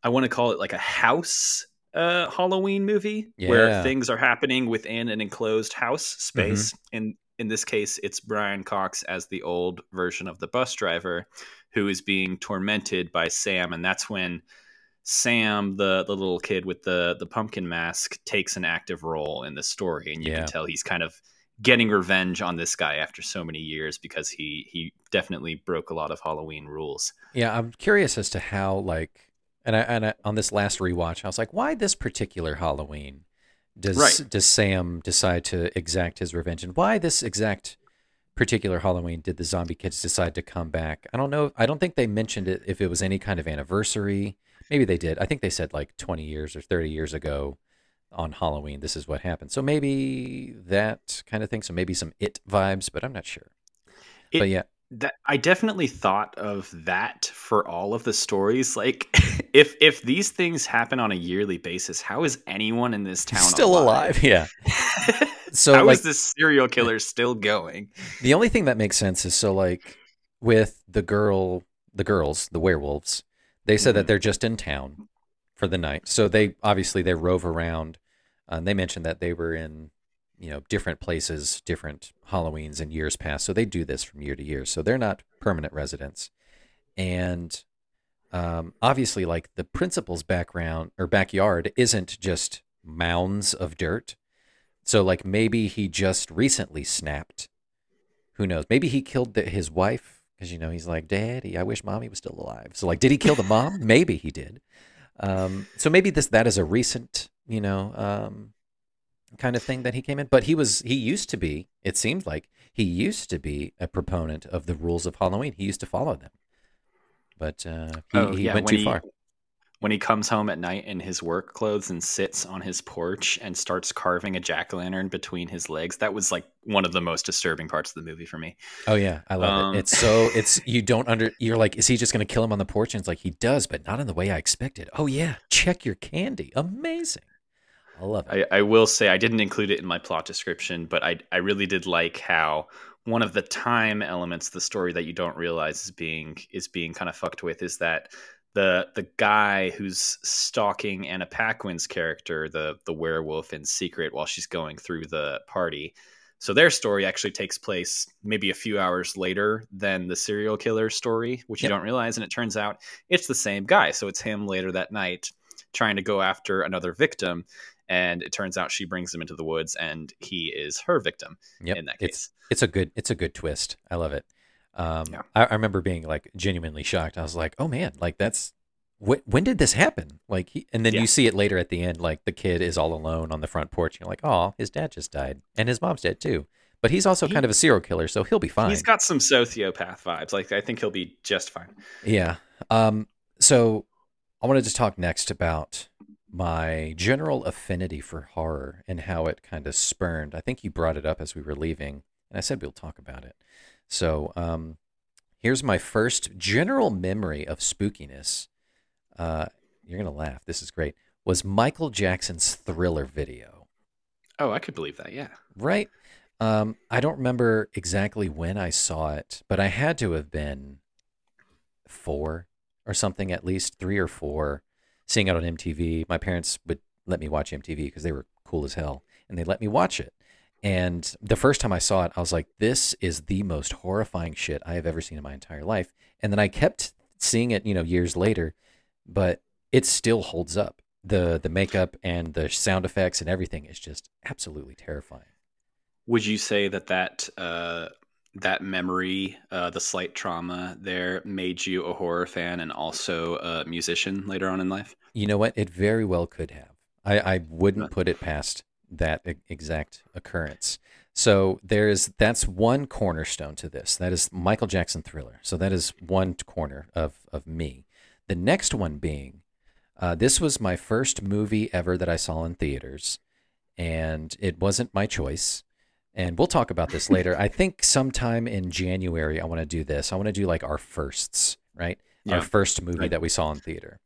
I want to call it like a house uh Halloween movie where things are happening within an enclosed house space. In in this case, it's Brian Cox as the old version of the bus driver who is being tormented by Sam, and that's when Sam, the the little kid with the the pumpkin mask, takes an active role in the story, and you Yeah. can tell he's kind of getting revenge on this guy after so many years because he he definitely broke a lot of Halloween rules. Yeah, I'm curious as to how like, and I, and I, on this last rewatch, I was like, why this particular Halloween does Right. does Sam decide to exact his revenge, and why this exact particular Halloween did the zombie kids decide to come back? I don't know. I don't think they mentioned it if it was any kind of anniversary. Maybe they did. I think they said like 20 years or 30 years ago on Halloween, this is what happened. So maybe that kind of thing. So maybe some it vibes, but I'm not sure. It- but yeah, that I definitely thought of that for all of the stories. Like, [LAUGHS] if if these things happen on a yearly basis, how is anyone in this town still alive. [LAUGHS] Yeah. [LAUGHS] So How is like this serial killer still going? the only thing that makes sense is so like with the girl, the girls, the werewolves, they said that Mhm. they're just in town for the night. So they obviously they rove around. Uh, they mentioned that they were in you know different places, different Halloweens in years past. So they do this from year to year. So they're not permanent residents. And um, obviously, like the principal's background or backyard isn't just mounds of dirt. So, like, maybe he just recently snapped. Who knows? Maybe he killed the, his wife because, you know, he's like, Daddy, I wish mommy was still alive. So, like, did he kill the mom? [LAUGHS] maybe he did. Um, so maybe this that is a recent, you know, um, kind of thing that he came in. But he was he used to be. It seemed like he used to be a proponent of the rules of Halloween. He used to follow them, but uh, he, Oh, he yeah, went too he- far. When he comes home at night in his work clothes and sits on his porch and starts carving a jack o' lantern between his legs, that was like one of the most disturbing parts of the movie for me. Oh yeah, I love Um, it. It's so [LAUGHS] it's you don't under you're like, is he just gonna kill him on the porch? And it's like he does, but not in the way I expected. Oh yeah, check your candy. Amazing. I love it. I, I will say I didn't include it in my plot description, but I I really did like how one of the time elements of the story that you don't realize is being is being kind of fucked with is that the the guy who's stalking Anna Paquin's character, the the werewolf in secret while she's going through the party. So their story actually takes place maybe a few hours later than the serial killer story, which you don't realize, and it turns out it's the same guy. So it's him later that night trying to go after another victim and it turns out she brings him into the woods and he is her victim Yep. in that it's case it's a good it's a good twist. I love it. Um, Yeah. I, I remember being like genuinely shocked. I was like, oh man, like that's wh- when did this happen? Like, he, and then Yeah. you see it later at the end. Like the kid is all alone on the front porch. You're like, oh, his dad just died, and his mom's dead too. But he's also He- kind of a serial killer, so he'll be fine. he's got some sociopath vibes like i think he'll be just fine Yeah. Um, so I wanted to talk next about my general affinity for horror and how it kind of spurned. I think you brought it up as we were leaving, and I said we'll talk about it. So um, here's my first general memory of spookiness. Uh, you're gonna laugh. This is great. Was Michael Jackson's Thriller video oh i could believe that yeah right? Um, I don't remember exactly when I saw it, but I had to have been four or something, at least three or four, seeing it on MTV. My parents would let me watch MTV because they were cool as hell, and they let me watch it. And the first time I saw it, I was like, this is the most horrifying shit I have ever seen in my entire life. And then I kept seeing it, you know, years later, but it still holds up. The the makeup and the sound effects and everything is just absolutely terrifying. would you say that that uh that memory uh the slight trauma there made you a horror fan and also a musician later on in life You know what? It very well could have. I, I wouldn't put it past that e- exact occurrence. So there's that's one cornerstone to this. That is Michael Jackson Thriller. So that is one corner of of me. The next one being, uh, this was my first movie ever that I saw in theaters, and it wasn't my choice. And we'll talk about this later. [LAUGHS] I think sometime in January I want to do this. I want to do like our firsts, right? Our first movie I- that we saw in theater.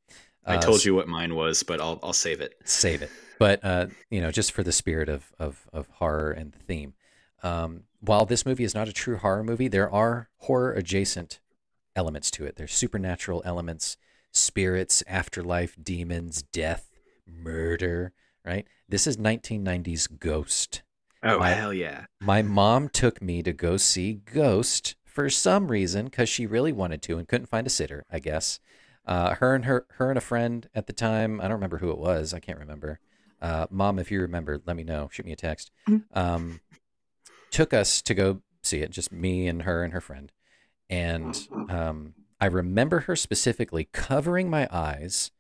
I Uh, told you what mine was, but I'll I'll save it. save it. But uh, you know, just for the spirit of of, of horror and the theme. Um, while this movie is not a true horror movie, there are horror adjacent elements to it. There's supernatural elements, spirits, afterlife, demons, death, murder. Right. This is 1990s Ghost. Oh My- hell yeah! My mom took me to go see Ghost for some reason because she really wanted to and couldn't find a sitter, I guess. Uh, her and her her and a friend at the time, I don't remember who it was. I can't remember. Uh, mom, if you remember, let me know. Shoot me a text. Um, took us to go see it, just me and her and her friend. And um, I remember her specifically covering my eyes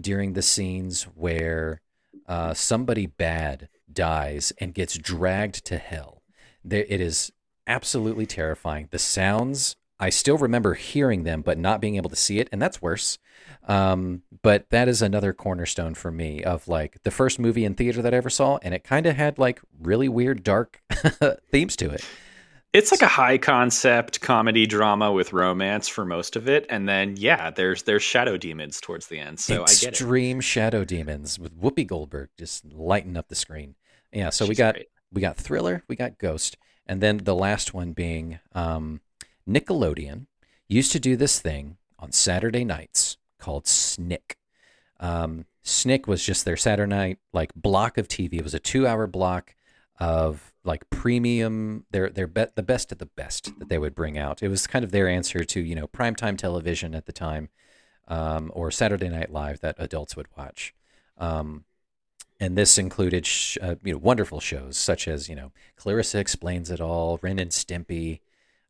during the scenes where uh, somebody bad dies and gets dragged to hell. There, it is absolutely terrifying. The sounds, I still remember hearing them, but not being able to see it, and that's worse. Um, but that is another cornerstone for me of like the first movie in theater that I ever saw, and it kind of had like really weird, dark [LAUGHS] themes to it. It's like a high concept comedy drama with romance for most of it, and then yeah, there's there's shadow demons towards the end. So I get. Extreme shadow demons with Whoopi Goldberg just lighting up the screen. Yeah, so we got great. we got Thriller, we got Ghost, and then the last one being um, Nickelodeon used to do this thing on Saturday nights called Snick. Um, Snick was just their Saturday night like block of TV. It was a two-hour block of like premium, their their be- the best of the best that they would bring out. It was kind of their answer to you know primetime television at the time, um, or Saturday Night Live that adults would watch. Um, and this included sh- uh, you know wonderful shows such as you know Clarissa Explains It All, Ren and Stimpy,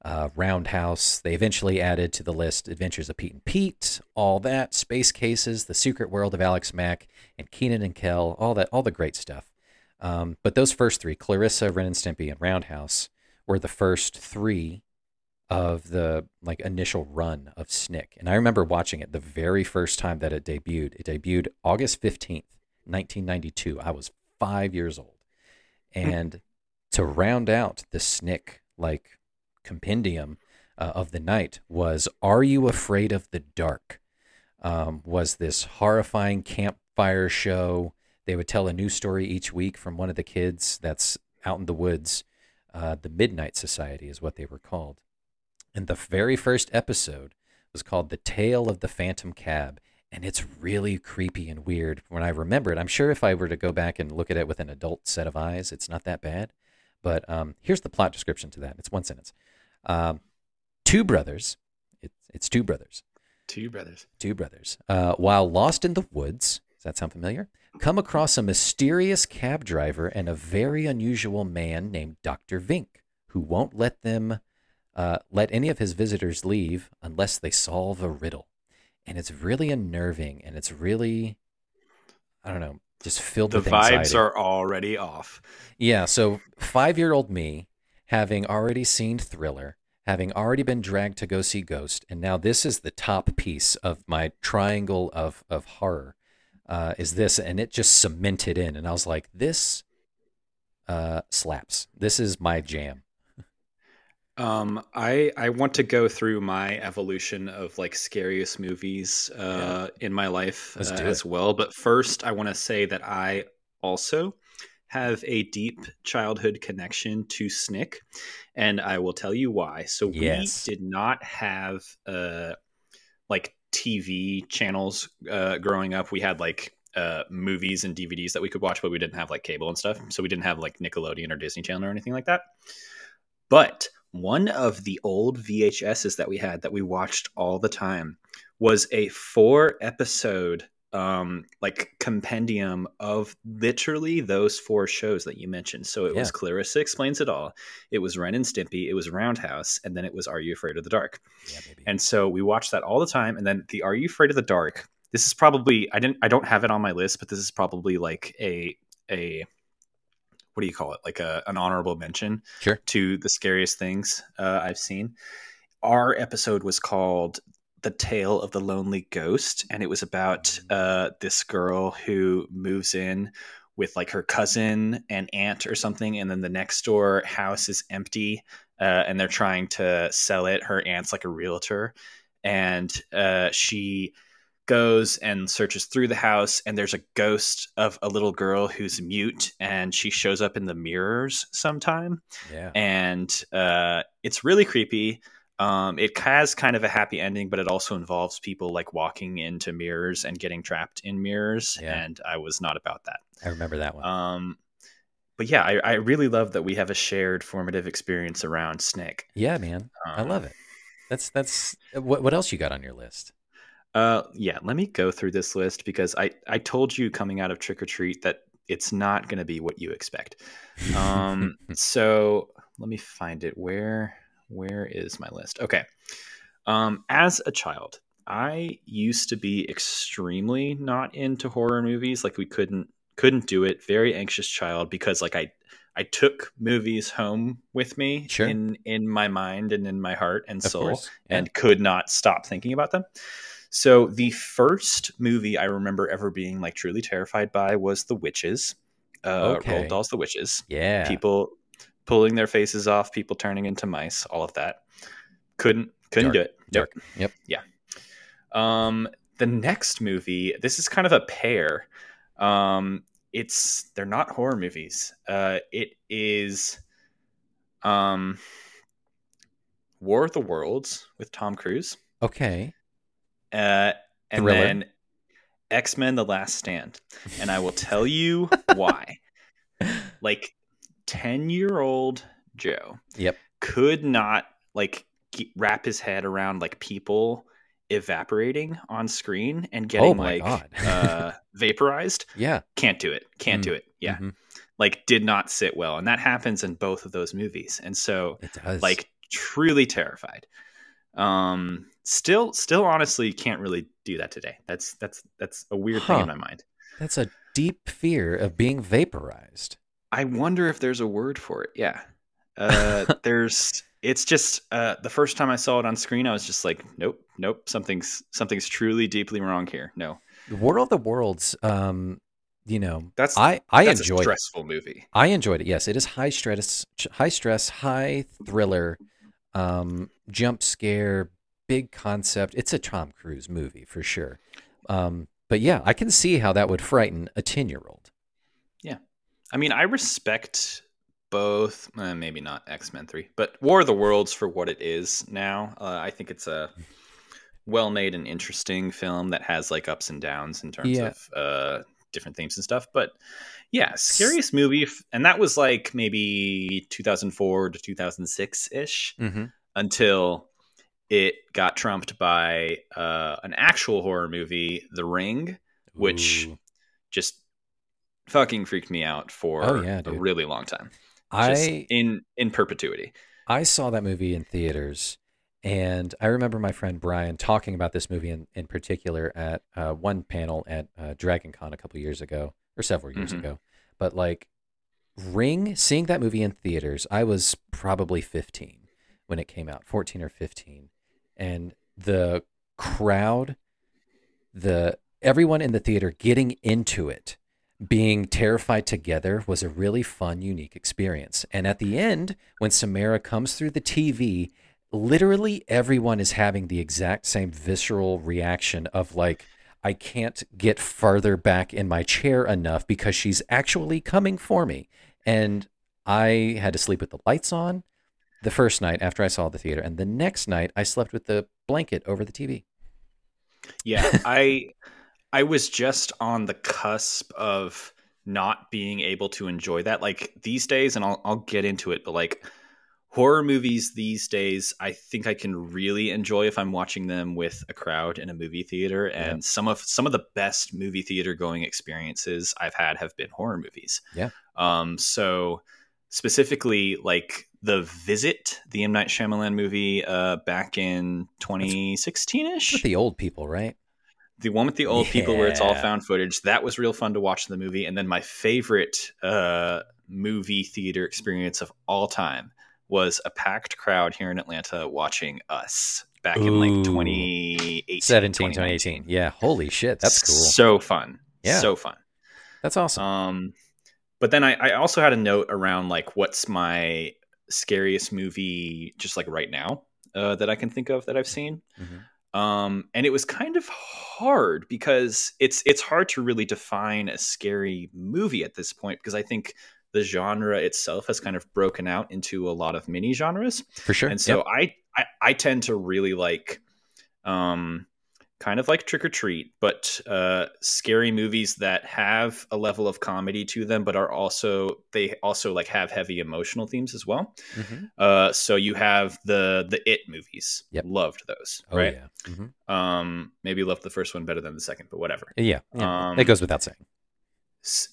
uh, Roundhouse. They eventually added to the list Adventures of Pete and Pete, all that, Space Cases, The Secret World of Alex Mack, and Kenan and Kel, all that, all the great stuff. Um, but those first three, Clarissa, Ren and Stimpy, and Roundhouse, were the first three of the like initial run of Snick. And I remember watching it the very first time that it debuted. It debuted August 15th, 1992. I was five years old. And to round out the Snick like compendium uh, of the night was Are You Afraid of the Dark? Um, was this horrifying campfire show. They would tell a new story each week from one of the kids that's out in the woods. Uh, the Midnight Society is what they were called. And the very first episode was called The Tale of the Phantom Cab. And it's really creepy and weird when I remember it. I'm sure if I were to go back and look at it with an adult set of eyes, it's not that bad. But um, here's the plot description to that it's one sentence. Um, two brothers, it, it's two brothers, Two brothers. two brothers, uh, while lost in the woods, does that sound familiar? Come across a mysterious cab driver and a very unusual man named Dr. Vink, who won't let them uh, let any of his visitors leave unless they solve a riddle. And it's really unnerving and it's really, I don't know, just filled with The with vibes are already off. Yeah, so five year old me, having already seen Thriller, having already been dragged to go see Ghost, and now this is the top piece of my triangle of, of horror, uh, is this, and it just cemented in. And I was like, this uh, slaps. This is my jam. Um, I I want to go through my evolution of like scariest movies uh, in my life uh, as well. But first, I want to say that I also have a deep childhood connection to Snick, and I will tell you why. So Yes. we did not have uh, like TV channels uh, growing up. We had like uh, movies and DVDs that we could watch, but we didn't have like cable and stuff. So we didn't have like Nickelodeon or Disney Channel or anything like that. But one of the old VHSs that we had that we watched all the time was a four episode um like compendium of literally those four shows that you mentioned. So it was Clarissa explains it all. It was Ren and Stimpy, it was Roundhouse, and then it was Are You Afraid of the Dark? Yeah, baby. And so we watched that all the time. And then the Are You Afraid of the Dark? This is probably I didn't I don't have it on my list, but this is probably like a a what do you call it? Like a an honorable mention Sure. to the scariest things uh, I've seen. Our episode was called "The Tale of the Lonely Ghost," and it was about uh, this girl who moves in with like her cousin and aunt or something, and then the next door house is empty, uh, and they're trying to sell it. Her aunt's like a realtor, and uh, she goes and searches through the house and there's a ghost of a little girl who's mute and she shows up in the mirrors sometime Yeah. and uh, it's really creepy um, it has kind of a happy ending but it also involves people like walking into mirrors and getting trapped in mirrors Yeah. and i was not about that I remember that one. um, but yeah I, I really love that we have a shared formative experience around snick yeah, man. I um, love it. That's that's what what else you got on your list? Uh, yeah. Let me go through this list because I I told you coming out of trick or treat that it's not going to be what you expect. [LAUGHS] Um, so let me find it. Where where is my list? Okay. Um, as a child, I used to be extremely not into horror movies. Like we couldn't couldn't do it. Very anxious child because like I I took movies home with me Sure. in in my mind and in my heart and Of soul. Yeah. and could not stop thinking about them. So the first movie I remember ever being like truly terrified by was The Witches. Uh, Okay. Roald Dahl's The Witches. yeah. People pulling their faces off, people turning into mice, all of that. Couldn't couldn't Dark. do it. Dark. Yep. Yeah. Um, the next movie, this is kind of a pair. Um, it's they're not horror movies. Uh, it is um, War of the Worlds with Tom Cruise. Okay. Uh, and Thriller. then X Men: The Last Stand, and I will tell you [LAUGHS] why. Like ten year old Joe, Yep. could not like wrap his head around like people evaporating on screen and getting Oh my like God. [LAUGHS] uh, vaporized. Yeah. Can't do it. Can't Mm, do it. Yeah, Mhm. like did not sit well, and that happens in both of those movies. And so It does. like truly terrified um still still honestly can't really do that today that's that's that's a weird thing in my mind that's a deep fear of being vaporized. I wonder if there's a word for it yeah uh [LAUGHS] there's it's just uh the first time i saw it on screen i was just like nope nope something's something's truly deeply wrong here no War of the Worlds. Um, you know, that's I I that's enjoyed a it. stressful movie I enjoyed it. Yes, it is high stress, high stress, high thriller, um, jump scare, big concept. It's a Tom Cruise movie for sure. Um, but yeah, I can see how that would frighten a ten-year-old. I mean, I respect both, uh, maybe not X Men 3, but War of the Worlds for what it is now. Uh, I think it's a well made and interesting film that has like ups and downs in terms Yeah. of uh, different themes and stuff. But yeah, scariest movie. f- And that was like maybe 2004 to 2006 ish Mm-hmm. until it got trumped by uh, an actual horror movie, The Ring, which just fucking freaked me out for Oh, yeah, a really long time. Just I in in perpetuity. I saw that movie in theaters, and I remember my friend Brian talking about this movie in, in particular at uh, one panel at uh, Dragon Con a couple years ago, or several years Mhm. ago. But like Ring, seeing that movie in theaters, I was probably 15 when it came out, 14 or 15. And the crowd, the everyone in the theater getting into it being terrified together was a really fun, unique experience. And at the end, when Samara comes through the TV, literally everyone is having the exact same visceral reaction of like, I can't get farther back in my chair enough because she's actually coming for me. And I had to sleep with the lights on the first night after I saw the theater. And the next night, I slept with the blanket over the TV. Yeah, I I was just on the cusp of not being able to enjoy that. Like these days, and I'll I'll get into it, but like horror movies these days, I think I can really enjoy if I'm watching them with a crowd in a movie theater. And some of some of the best movie theater going experiences I've had have been horror movies. Yeah. Um. So specifically, like the Visit, the M Night Shyamalan movie, uh, back in 2016 ish With the old people, right? The one with the old people where it's all found footage that was real fun to watch in the movie and then my favorite uh movie theater experience of all time was a packed crowd here in Atlanta watching Us back in like 2018. 17, 2018. Yeah, holy shit, that's cool. So fun. Yeah. So fun. That's awesome. Um, but then I, I also had a note around like what's my scariest movie just like right now uh, that I can think of that I've seen. Mhm. Um, and it was kind of hard because it's it's hard to really define a scary movie at this point because I think the genre itself has kind of broken out into a lot of mini genres For sure. and so Yep. I, I I tend to really like um kind of like trick or treat but uh scary movies that have a level of comedy to them but are also they also like have heavy emotional themes as well Mhm. uh so you have the the it movies Yep. loved those Oh, right yeah. Mhm. um maybe loved the first one better than the second but whatever Yeah. yeah. Um, it goes without saying.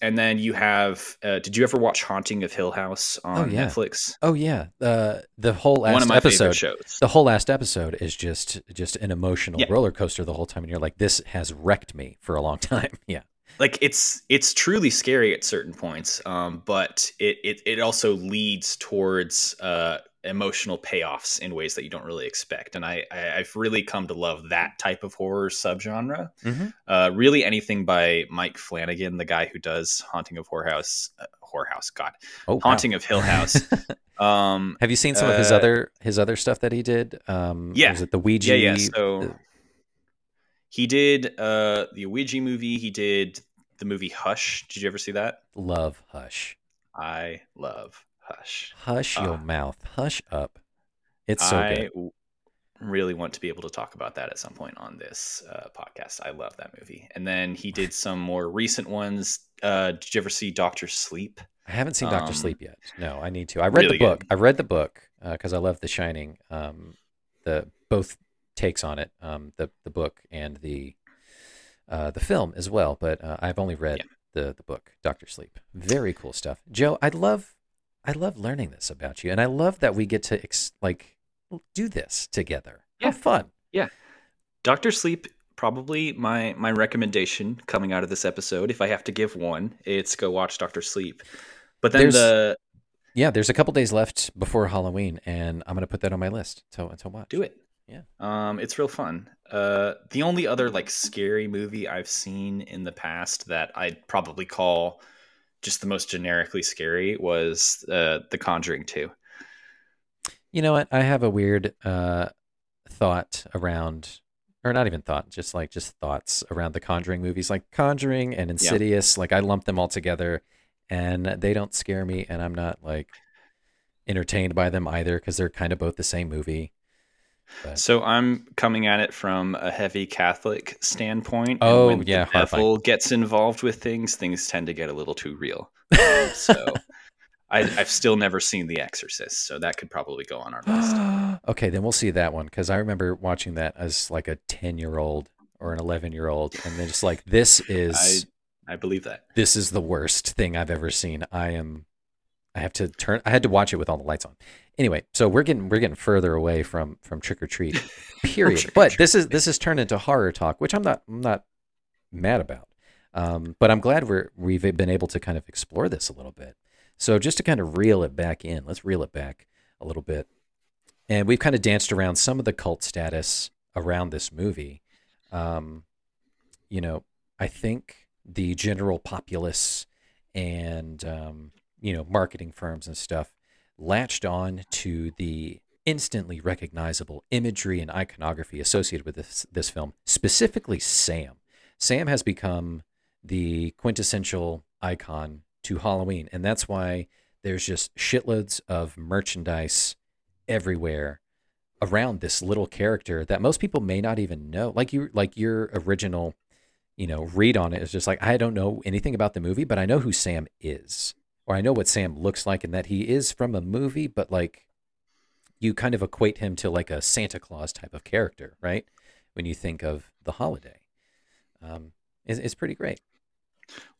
And then you have uh did you ever watch haunting of hill house on yeah. netflix Oh yeah. Uh, the whole last one of my episode. favorite shows The whole last episode is just just an emotional Yeah. roller coaster the whole time, and you're like, "This has wrecked me for a long [LAUGHS] time." Yeah. like it's it's truly scary at certain points um but it it, it also leads towards uh emotional payoffs in ways that you don't really expect and I, I i've really come to love that type of horror subgenre Mhm. uh really anything by mike flanagan the guy who does haunting of whorehouse uh, whorehouse god Oh, wow. haunting of hill house [LAUGHS] um Have you seen some of his Uh, other his other stuff that he did? Um, Yeah. Was it the Ouija? yeah yeah so the- he did uh the ouija movie he did the movie hush did you ever see that love Hush. i love hush Hush your Ah. mouth. Hush up. It's so I good. w- really want to be able to talk about that at some point on this uh, podcast. I love that movie. And then he did [LAUGHS] some more recent ones. Uh, did you ever see Doctor Sleep? I haven't seen Doctor um, Sleep yet. No, I need to. I read really the book. good. I read the book because I love The Shining. Um, the both takes on it, um, the the book and the uh, the film as well. But uh, I've only read Yeah. the the book, Doctor Sleep. Very cool stuff, Joe. I'd love I love learning this about you, and I love that we get to ex- like do this together. Yeah. How fun! Yeah, Doctor Sleep, probably my my recommendation coming out of this episode. If I have to give one, it's go watch Doctor Sleep. But then There's- the Yeah, there's a couple days left before Halloween, and I'm gonna put that on my list to to watch. do it. Yeah. Um, it's real fun. Uh, the only other like scary movie I've seen in the past that I'd probably call just the most generically scary was uh, The Conjuring Two. You know what? I have a weird uh, thought around, or not even thought, just like just thoughts around the Conjuring movies, like Conjuring and Insidious. Like I lump them all together, and they don't scare me, and I'm not like entertained by them either because they're kind of both the same movie. But- So I'm coming at it from a heavy Catholic standpoint. Oh, and when yeah, the devil gets involved with things, things tend to get a little too real. Um, [LAUGHS] so I, I've still never seen The Exorcist, so that could probably go on our list. [GASPS] okay, then we'll see that one because I remember watching that as like a ten year old or an eleven year old, and then just like this [LAUGHS] is. I believe that. this is the worst thing I've ever seen. I am I have to turn I had to watch it with all the lights on. Anyway, so we're getting we're getting further away from from trick or treat. [LAUGHS] Period. Trick but this is this has turned into horror talk, which I'm not I'm not mad about. Um, but I'm glad we're we've been able to kind of explore this a little bit. So just to kind of reel it back in, let's reel it back a little bit. And we've kind of danced around some of the cult status around this movie. Um, you know, I think the general populace and um, you know marketing firms and stuff latched on to the instantly recognizable imagery and iconography associated with this this film, specifically Sam. Sam has become the quintessential icon to Halloween, and that's why there's just shitloads of merchandise everywhere around this little character that most people may not even know. Like you, like your original, you know, read on it is just like I don't know anything about the movie, but I know who Sam is, or I know what Sam looks like, and that he is from a movie, but like you kind of equate him to like a Santa Claus type of character, right? When you think of the holiday, um, it's, it's pretty great.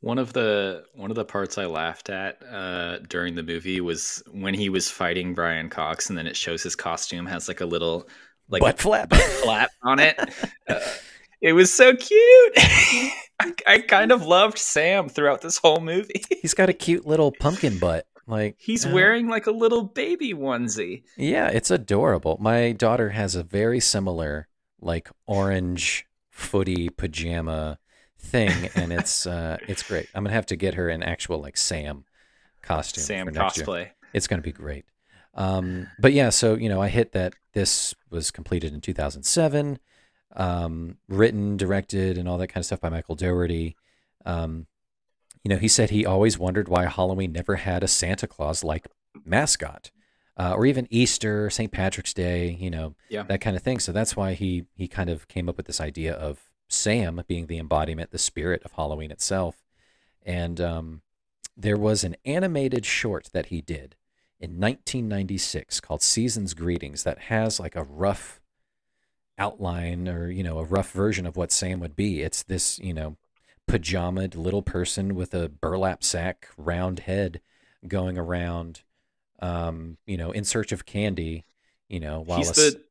One of the one of the parts I laughed at uh, during the movie was when he was fighting Brian Cox, and then it shows his costume has like a little like Butt flap. flap on it. [LAUGHS] Uh, it was so cute. [LAUGHS] I, I kind of loved Sam throughout this whole movie. [LAUGHS] He's got a cute little pumpkin butt. Like He's uh, wearing like a little baby onesie. Yeah, it's adorable. My daughter has a very similar like orange footy pajama thing and it's [LAUGHS] uh it's great. I'm going to have to get her an actual like Sam costume Sam for next year. cosplay. It's going to be great. Um, but yeah, so you know, I hit that this was completed in 2007, um, written, directed, and all that kind of stuff by Michael Dougherty. Um, you know, he said he always wondered why Halloween never had a Santa Claus like mascot, uh, or even Easter, St. Patrick's Day, you know, Yeah. that kind of thing. So that's why he he kind of came up with this idea of Sam being the embodiment, the spirit of Halloween itself. And um, there was an animated short that he did in 1996 called Season's Greetings that has like a rough outline or, you know, a rough version of what Sam would be. It's this, you know, pajamaed little person with a burlap sack, round head going around, um, you know, in search of candy, you know, while He's a the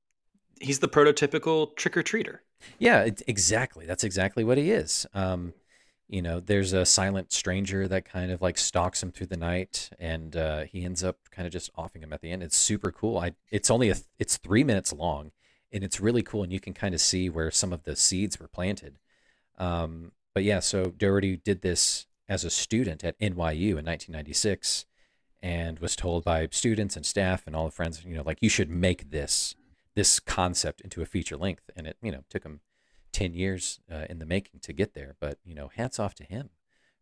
he's the prototypical trick or treater. yeah, it, exactly. That's exactly what he is. Um, you know, there's a silent stranger that kind of like stalks him through the night, and uh, he ends up kind of just offing him at the end. It's super cool. I it's only a it's three minutes long, and it's really cool, and you can kind of see where some of the seeds were planted. Um, but yeah, so Dougherty did this as a student at NYU in 1996, and was told by students and staff and all the friends, you know, like you should make this this concept into a feature length, and it you know took him ten years uh, in the making to get there. But you know, hats off to him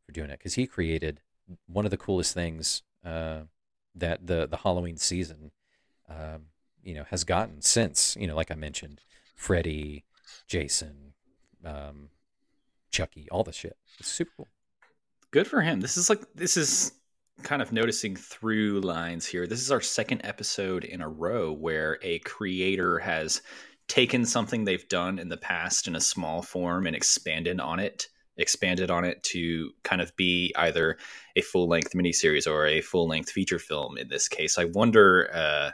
for doing it because he created one of the coolest things uh, that the the Halloween season um, you know has gotten since you know, like I mentioned, Freddy, Jason, um, Chucky, all the shit. It's super cool. Good for him. This is like this is kind of noticing through lines here. This is our second episode in a row where a creator has taken something they've done in the past in a small form and expanded on it, expanded on it to kind of be either a full-length miniseries or a full-length feature film in this case. I wonder uh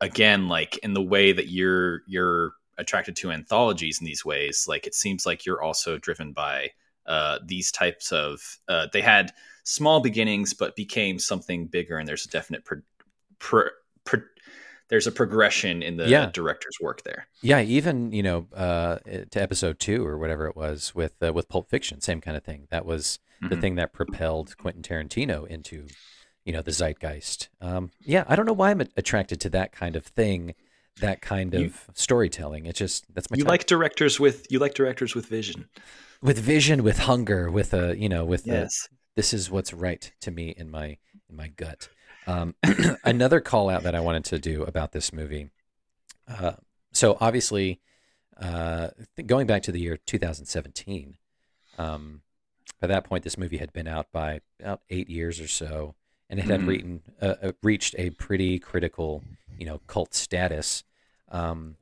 again like in the way that you're you're attracted to anthologies in these ways, like it seems like you're also driven by uh, these types of uh, they had small beginnings but became something bigger and there's a definite pro- pro- pro- there's a progression in the Yeah. director's work there Yeah, even you know uh, to episode two or whatever it was with uh, with Pulp Fiction, same kind of thing. That was the Mhm. thing that propelled Quentin Tarantino into you know the zeitgeist. Um, yeah, I don't know why I'm attracted to that kind of thing, that kind of You- storytelling. It's just that's my you type. like directors with you like directors with vision with vision, with hunger, with a you know with a, yes this is what's right to me in my in my gut. Um, [CLEARS THROAT] another call out that I wanted to do about this movie. Uh, so obviously, uh, going back to the year 2017, um, by that point, this movie had been out by about eight years or so, and it had Mhm. reached uh, uh, reached a pretty critical, you know, cult status. Um,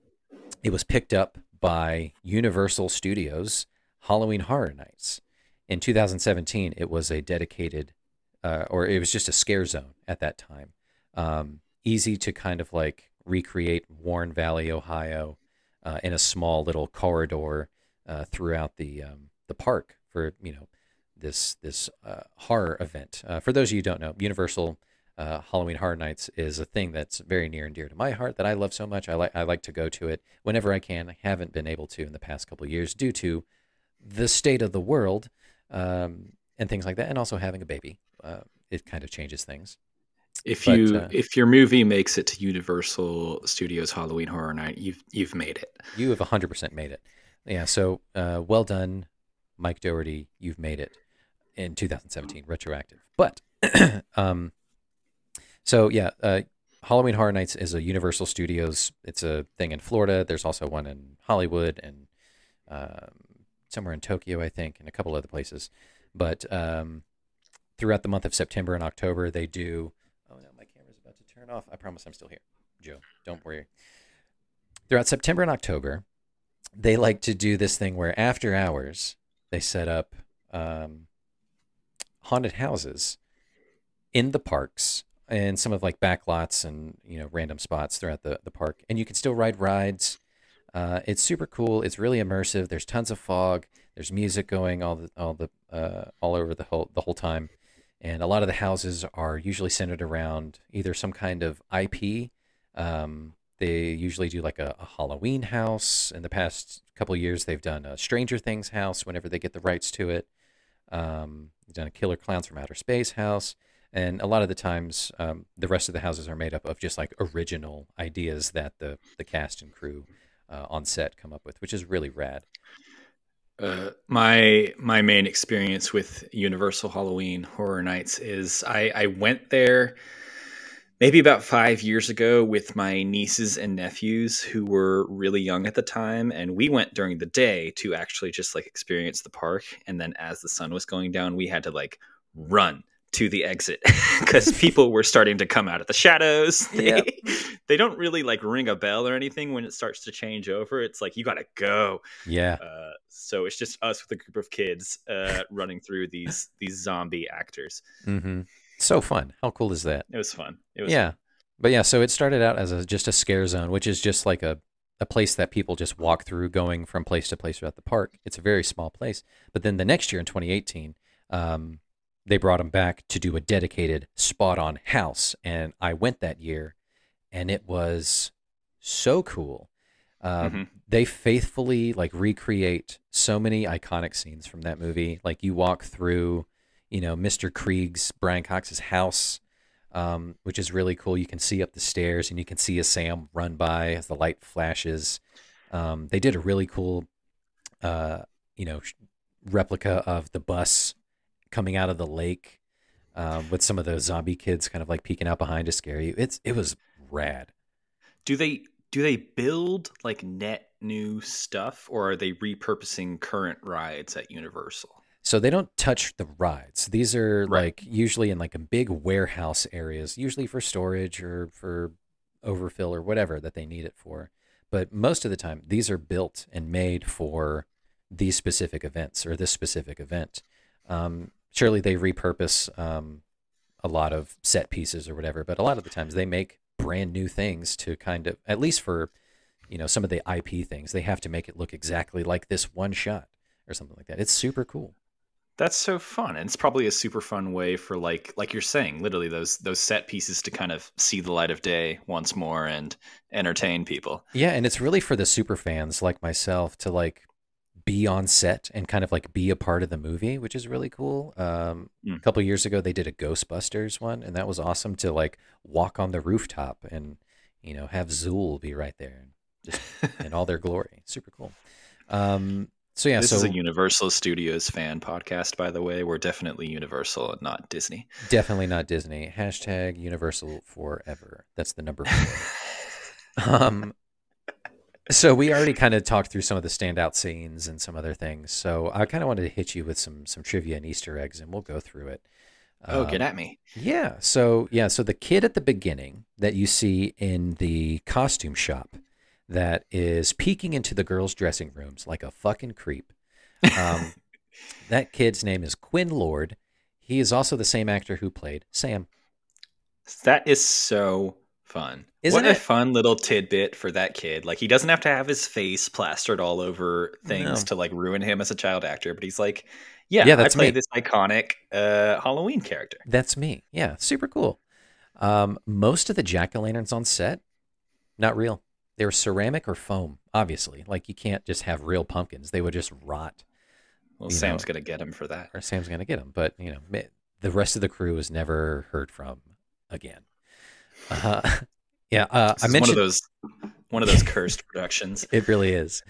it was picked up by Universal Studios Halloween Horror Nights. In 2017, it was a dedicated, uh, or it was just a scare zone at that time. Um, easy to kind of like recreate Warren Valley, Ohio, uh, in a small little corridor uh, throughout the um, the park for you know this this uh, horror event. Uh, for those of you who don't know, Universal uh, Halloween Horror Nights is a thing that's very near and dear to my heart that I love so much. I like I like to go to it whenever I can. I haven't been able to in the past couple of years due to the state of the world um, and things like that, and also having a baby. Uh, it kind of changes things. if But, you uh, if your movie makes it to universal studios halloween horror night you've you've made it You have 100% made it. Yeah, so uh, well done, Mike Dougherty. You've made it in 2017, retroactive. But, [CLEARS THROAT] um, so yeah, uh, Halloween Horror Nights is a Universal Studios. It's a thing in Florida. There's also one in Hollywood and um, somewhere in Tokyo, I think, and a couple other places. But um, throughout the month of September and October, they do. Oh no, my camera's about to turn off. I promise I'm still here, Joe. Don't worry. Throughout September and October, they like to do this thing where after hours they set up um, haunted houses in the parks and some of like back lots and you know random spots throughout the, the park and you can still ride rides uh, it's super cool it's really immersive there's tons of fog There's music going all the all the uh, all over the whole the whole time, and a lot of the houses are usually centered around either some kind of IP. Um, they usually do like a, a Halloween house. In the past couple years, they've done a Stranger Things house whenever they get the rights to it. Um, they've done a Killer Clowns from Outer Space house. And a lot of the times, um, the rest of the houses are made up of just like original ideas that the, the cast and crew uh, on set come up with, which is really rad. Uh, my my main experience with Universal Halloween Horror Nights is I, I went there maybe about five years ago with my nieces and nephews who were really young at the time and we went during the day to actually just like experience the park and then as the sun was going down we had to like run to the exit [LAUGHS] because [LAUGHS] people were starting to come out of the shadows. [LAUGHS] They, Yep. they don't really like ring a bell or anything when it starts to change over. It's like you gotta go. Yeah. Uh, so it's just us with a group of kids uh, running through these these zombie actors. hmm So fun. How cool is that? It was fun. It was yeah. But yeah, so it started out as a, just a scare zone, which is just like a, a place that people just walk through going from place to place throughout the park. It's a very small place. But then the next year in 2018, um, they brought them back to do a dedicated spot on house. And I went that year and it was so cool. Um, Mhm. They faithfully like recreate so many iconic scenes from that movie. Like you walk through, you know, Mr. Kreeg's, Brian Cox's house um, which is really cool. You can see up the stairs and you can see a Sam run by as the light flashes. Um, they did a really cool, uh, you know, replica of the bus coming out of the lake um, with some of those zombie kids kind of like peeking out behind to scare you. It's it was rad. Do they do they build like net new stuff or are they repurposing current rides at Universal? So they don't touch the rides. These are Right. like usually in like a big warehouse areas, usually for storage or for overfill or whatever that they need it for. But most of the time, these are built and made for these specific events or this specific event. Um, surely they repurpose um, a lot of set pieces or whatever, but a lot of the times they make brand new things to kind of, at least for, you know, some of the IP things, they have to make it look exactly like this one shot or something like that. It's super cool. That's so fun. And it's probably a super fun way for like like you're saying, literally those those set pieces to kind of see the light of day once more and entertain people. Yeah, and it's really for the super fans like myself to like be on set and kind of like be a part of the movie, which is really cool. Um, A Mm. couple years ago, they did a Ghostbusters one, and that was awesome to like walk on the rooftop and you know have Zuul be right there and just [LAUGHS] in all their glory. Super cool. Um, so yeah, this so is a Universal Studios fan podcast, by the way. We're definitely Universal and not Disney. definitely not Disney. Hashtag Universal forever. That's the number [LAUGHS] um, so we already kind of talked through some of the standout scenes and some other things. So I kind of wanted to hit you with some some trivia and Easter eggs, and we'll go through it. Oh, Um, get at me. Yeah. So yeah. So the kid at the beginning that you see in the costume shop that is peeking into the girls' dressing rooms like a fucking creep. Um, [LAUGHS] that kid's name is Quinn Lord. He is also the same actor who played Sam. That is so fun. Isn't what it? a fun little tidbit for that kid. Like he doesn't have to have his face plastered all over things No. to like ruin him as a child actor, but he's like, yeah, Yeah, that's I play me. this iconic uh, Halloween character. That's me. Yeah, super cool. Um, most of the jack o' lanterns on set, not real. They were ceramic or foam, obviously. Like you can't just have real pumpkins; they would just rot. Well, Sam's know. gonna get him for that. Or Sam's gonna get them. But you know, the rest of the crew was never heard from again. Uh, [LAUGHS] yeah, uh, I mentioned one of those one of those cursed productions. [LAUGHS] It really is.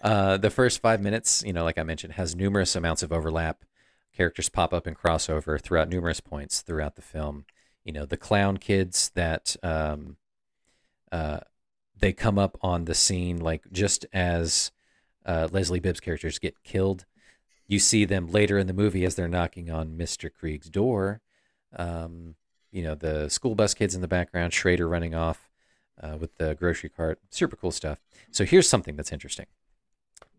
Uh, the first five minutes, you know, like I mentioned, has numerous amounts of overlap. Characters pop up and crossover throughout numerous points throughout the film. You know, the clown kids that um, uh, they come up on the scene like just as uh, Leslie Bibb's characters get killed. You see them later in the movie as they're knocking on Mr. Kreeg's door. Um, you know, the school bus kids in the background, Schrader running off uh, with the grocery cart. Super cool stuff. So here's something that's interesting.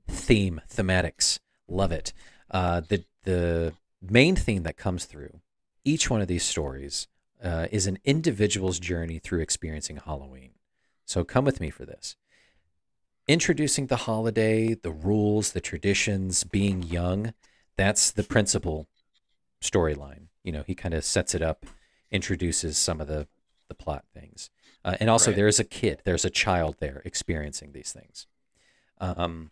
Theme, thematics, love it. Uh, the the main theme that comes through each one of these stories uh, is an individual's journey through experiencing Halloween. So come with me for this. introducing the holiday, the rules, the traditions, being young. That's the principal storyline. You know, he kind of sets it up, introduces some of the the plot things, uh, and also Right. there is a kid, there's a child there experiencing these things. Um,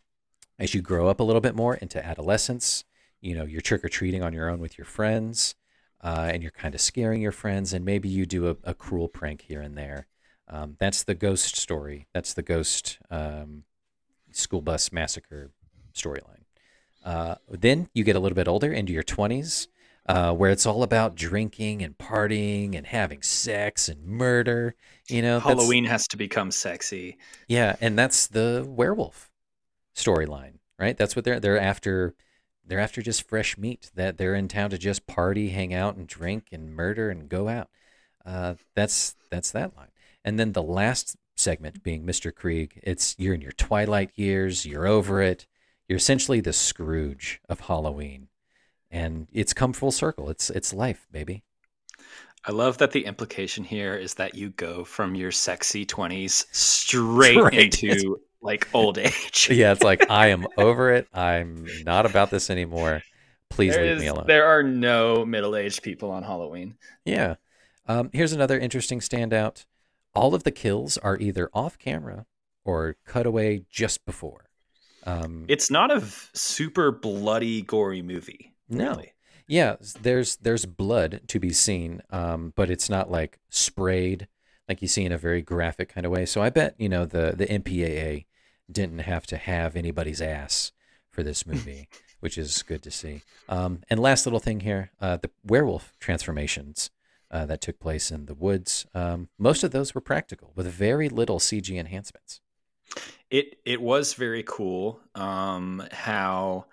as you grow up a little bit more into adolescence, you know, you're trick or treating on your own with your friends, uh, and you're kind of scaring your friends, and maybe you do a, a cruel prank here and there. Um, that's the ghost story. That's the ghost um, school bus massacre storyline. Uh, then you get a little bit older into your 20s, uh, where it's all about drinking and partying and having sex and murder. You know, Halloween has to become sexy. yeah, and that's the werewolf storyline, right? That's what they're they're after. They're after just fresh meat. That they're in town to just party, hang out, and drink and murder and go out. Uh, that's that's that line. And then the last segment being Mr. Kreeg. It's you're in your twilight years. You're over it. You're essentially the Scrooge of Halloween, and it's come full circle. It's it's life, baby. I love that the implication here is that you go from your sexy 20s straight Straight into [LAUGHS] like old [LAUGHS] age. Yeah, it's like I am [LAUGHS] over it. I'm not about this anymore. Please There leave is- me alone. there are no middle-aged people on Halloween. Yeah. Um, here's another interesting standout. All of the kills are either off camera or cut away just before. Um, It's not a super bloody, gory movie. No. Really. yeah, there's there's blood to be seen, um, but it's not like sprayed like you see in a very graphic kind of way. So I bet you know the the MPAA didn't have to have anybody's ass for this [LAUGHS] movie, which is good to see. Um, and last little thing here, uh, the werewolf transformations uh, that took place in the woods. Um, most of those were practical with very little CG enhancements. It it was very cool um, how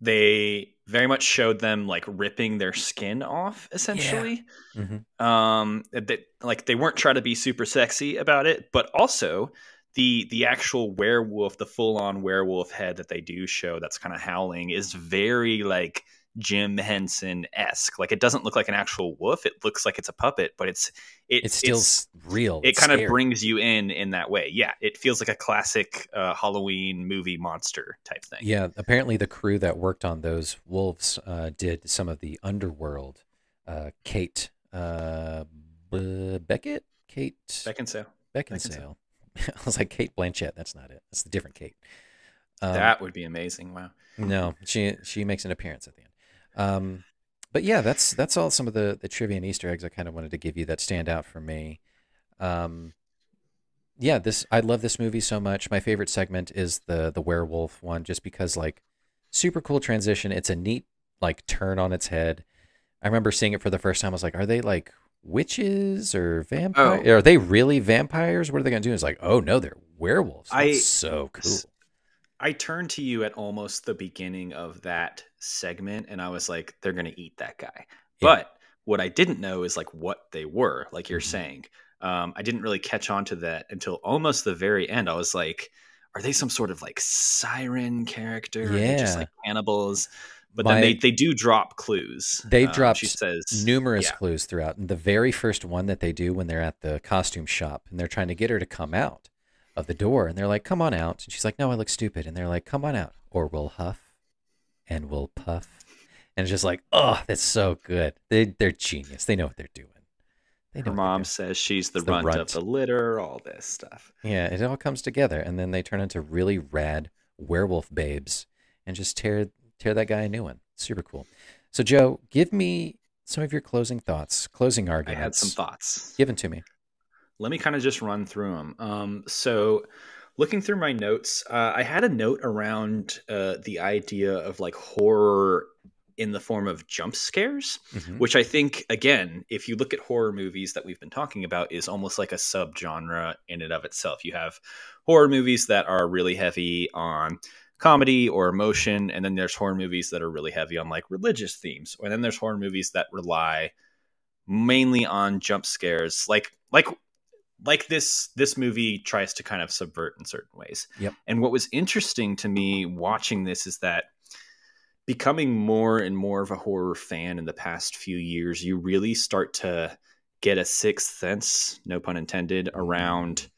they very much showed them like ripping their skin off essentially. Mhm. Um, that like they weren't trying to be super sexy about it, but also the the actual werewolf, the full on werewolf head that they do show that's kind of howling is very like Jim Henson esque. Like it doesn't look like an actual wolf; it looks like it's a puppet, but it's it, It's still s real. it It's kind of brings you in in that way. Yeah, it feels like a classic uh, Halloween movie monster type thing. Yeah, apparently the crew that worked on those wolves uh, did some of the underworld. Uh, Kate uh, B- Beckett, Kate Beckinsale. Beckinsale. [LAUGHS] I was like Cate Blanchett. That's not it. That's the different Kate. Um, that would be amazing. Wow. no, she she makes an appearance at the end. Um, but yeah, that's that's all some of the the trivia and Easter eggs I kind of wanted to give you that stand out for me. Um, yeah, this I love this movie so much. My favorite segment is the the werewolf one, just because like super cool transition. It's a neat like turn on its head. I remember seeing it for the first time. I was like, are they like witches or vampires? Oh. Are they really vampires? What are they gonna do? It's like, oh no, they're werewolves. That's I- so cool. I turned to you at almost the beginning of that segment and I was like, they're going to eat that guy. Yeah. But what I didn't know is like what they were, like you're Mhm. saying. Um, I didn't really catch on to that until almost the very end. I was like, are they some sort of like siren character? They just like cannibals? But My- then they, they do drop clues. They Um, dropped says numerous yeah. clues throughout. And the very first one that they do when they're at the costume shop and they're trying to get her to come out of the door and they're like, come on out. And she's like, no, I look stupid. And they're like, come on out or we'll huff and we'll puff. And it's just like, oh, that's so good. They, they're genius. They know what they're doing. They Her mom says she's the the runt, runt. of the litter, all this stuff. Yeah, it all comes together. And then they turn into really rad werewolf babes and just tear, tear that guy a new one. Super cool. So, Joe, give me some of your closing thoughts, closing arguments. I had some thoughts. Give them to me. let me kind of just run through them. Um, so, looking through my notes, uh, I had a note around uh, the idea of like horror in the form of jump scares, Mhm. which I think, again, if you look at horror movies that we've been talking about, is almost like a subgenre in and of itself. You have horror movies that are really heavy on comedy or emotion, and then there's horror movies that are really heavy on like religious themes, and then there's horror movies that rely mainly on jump scares, like like like this this movie tries to kind of subvert in certain ways. Yep. And what was interesting to me watching this is that becoming more and more of a horror fan in the past few years, you really start to get a sixth sense, no pun intended, mm-hmm. around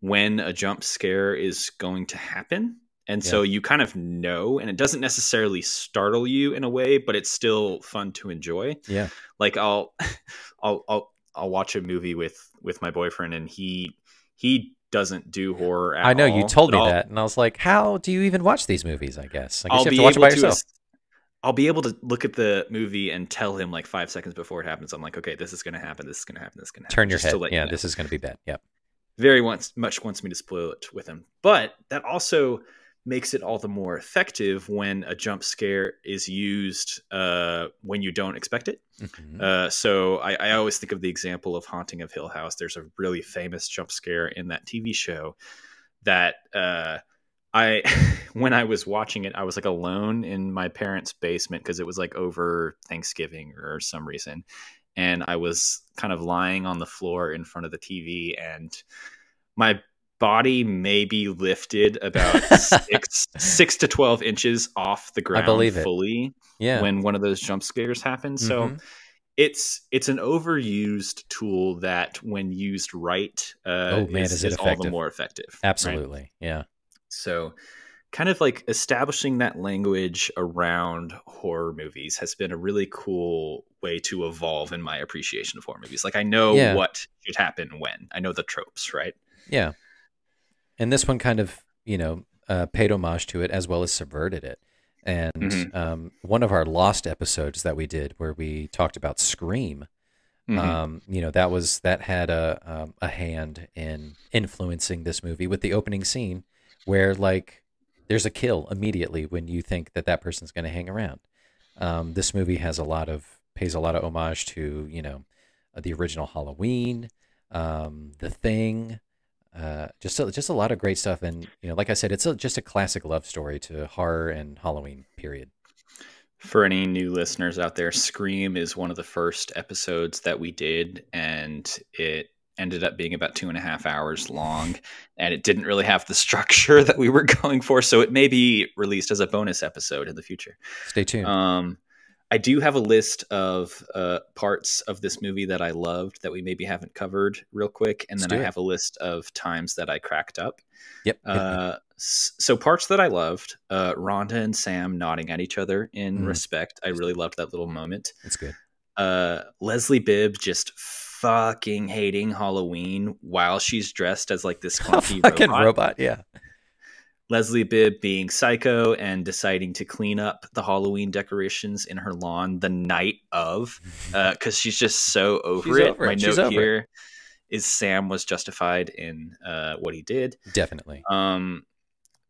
when a jump scare is going to happen. And so you kind of know, and it doesn't necessarily startle you in a way, but it's still fun to enjoy. Yeah. Like I'll, [LAUGHS] I'll, I'll, I'll watch a movie with with my boyfriend, and he he doesn't do horror. At I know you told me I'll- that, and I was like, "How do you even watch these movies?" I guess. I guess I'll you have be to watch it able by to yourself. I'll be able to look at the movie and tell him like five seconds before it happens. I'm like, okay, this is going to happen. This is going to happen. This is going to happen. Turn your head. let you Yeah, know. this is going to be bad. Yep. very wants much wants me to spoil it with him. But that also makes it all the more effective when a jump scare is used uh, when you don't expect it. Mhm. Uh, so I, I always think of the example of Haunting of Hill House. There's a really famous jump scare in that TV show that uh, I, [LAUGHS] when I was watching it, I was like alone in my parents' basement because it was like over Thanksgiving or some reason, and I was kind of lying on the floor in front of the TV, and my body may be lifted about [LAUGHS] six six to twelve inches off the ground I believe it. fully yeah. when one of those jump scares happens. So Mhm. it's it's an overused tool that, when used right, uh, Oh, man, is, is all the more effective. right? Absolutely. Yeah. So, kind of like establishing that language around horror movies has been a really cool way to evolve in my appreciation of horror movies. Like I know Yeah. what should happen when. I know the tropes, right? Yeah. And this one kind of, you know, uh, paid homage to it as well as subverted it. And Mhm. um, one of our lost episodes that we did where we talked about Scream, Mhm. um, you know, that was that had a um, a hand in influencing this movie with the opening scene where like there's a kill immediately when you think that that person's going to hang around. Um, this movie has a lot of pays a lot of homage to you know the original Halloween, um, The Thing, uh, just a, just a lot of great stuff. And you know, like I said, it's a, just a classic love story to horror and Halloween. Period. For any new listeners out there, Scream is one of the first episodes that we did, and it ended up being about two and a half hours long, and it didn't really have the structure [LAUGHS] that we were going for. So it may be released as a bonus episode in the future. Stay tuned. Um, I do have a list of uh, parts of this movie that I loved that we maybe haven't covered real quick, and Let's then I have a list of times that I cracked up. yep. Uh, so parts that I loved, uh, Rhonda and Sam nodding at each other in Mhm. respect. I really loved that little moment. it's good. Uh, Leslie Bibb just fucking hating Halloween while she's dressed as like this clunky [LAUGHS] Fucking robot. robot. Yeah. Leslie Bibb being psycho and deciding to clean up the Halloween decorations in her lawn the night of, because she's just so over She's it. over My it. Note over it. here is Sam was justified in uh, what he did. Definitely. Um,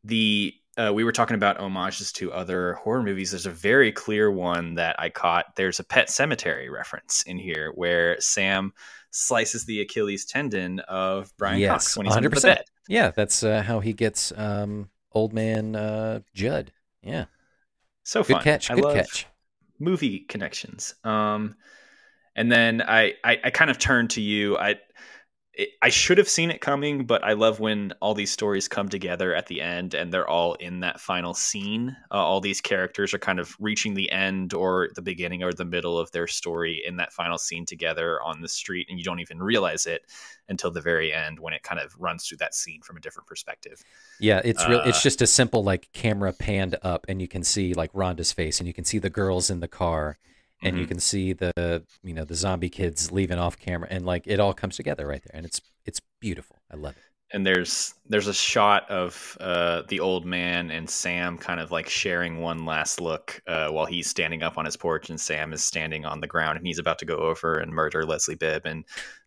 the uh, we were talking about homages to other horror movies. There's a very clear one that I caught. There's a Pet Sematary reference in here where Sam slices the Achilles tendon of Brian yes. Cox when he's under the 100%. bed. Yeah, that's uh, how he gets um, old man uh, Jud. Yeah. So Good fun. catch. I Good love catch. movie connections. Um, and then I, I, I kind of turned to you. I, it, I should have seen it coming, but I love when all these stories come together at the end and they're all in that final scene. Uh, all these characters are kind of reaching the end or the beginning or the middle of their story in that final scene together on the street, and you don't even realize it until the very end when it kind of runs through that scene from a different perspective. Yeah, it's real. It's Uh, just a simple like camera panned up, and you can see like Rhonda's face, and you can see the girls in the car, and you Mhm. can see the you know the zombie kids leaving off camera, and like it all comes together right there, and it's it's beautiful. I love it. and there's there's a shot of uh, the old man and Sam kind of like sharing one last look uh, while he's standing up on his porch and Sam is standing on the ground and he's about to go over and murder Leslie Bibb and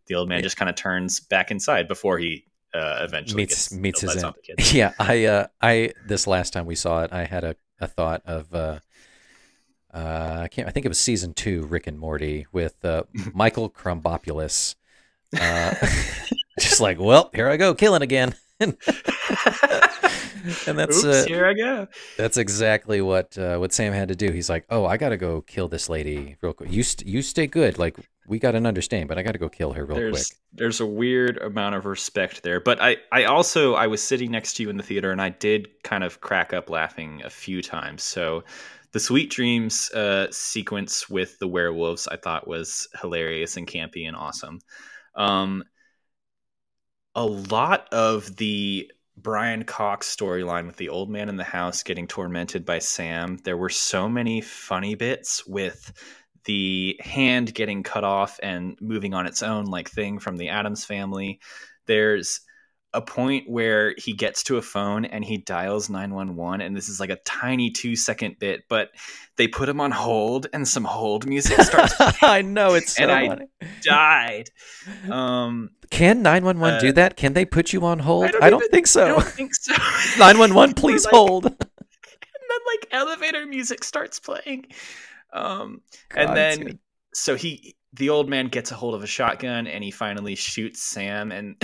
the old man Yeah. just kind of turns back inside before he uh, eventually meets gets meets his end. [LAUGHS] Yeah, I uh I this last time we saw it, I had a, a thought of uh I can't I think it was season two Rick and Morty with uh, [LAUGHS] Michael Crumbopoulos. Uh, [LAUGHS] just like, well, here I go, killing again. [LAUGHS] and that's Oops, uh, here I go. That's exactly what uh, what Sam had to do. He's like, "Oh, I got to go kill this lady real quick. You st- you stay good. Like we got an understand, but I got to go kill her real there's quick." there's a weird amount of respect there but i i also i was sitting next to you in the theater and i did kind of crack up laughing a few times so the sweet dreams uh sequence with the werewolves i thought was hilarious and campy and awesome um a lot of the Brian Cox storyline with the old man in the house getting tormented by Sam, there were so many funny bits with the hand getting cut off and moving on its own, like thing from the Addams family. There's a point where he gets to a phone and he dials 911 and this is like a tiny two second bit but they put him on hold and some hold music [LAUGHS] starts I know it's so and I died um Can 911 Uh, do that? Can they put you on hold? don't I don't even- think so. i don't think so [LAUGHS] 911, [LAUGHS] please like- hold. and then like elevator music starts playing um and then dude. so he the old man gets a hold of a shotgun and he finally shoots sam and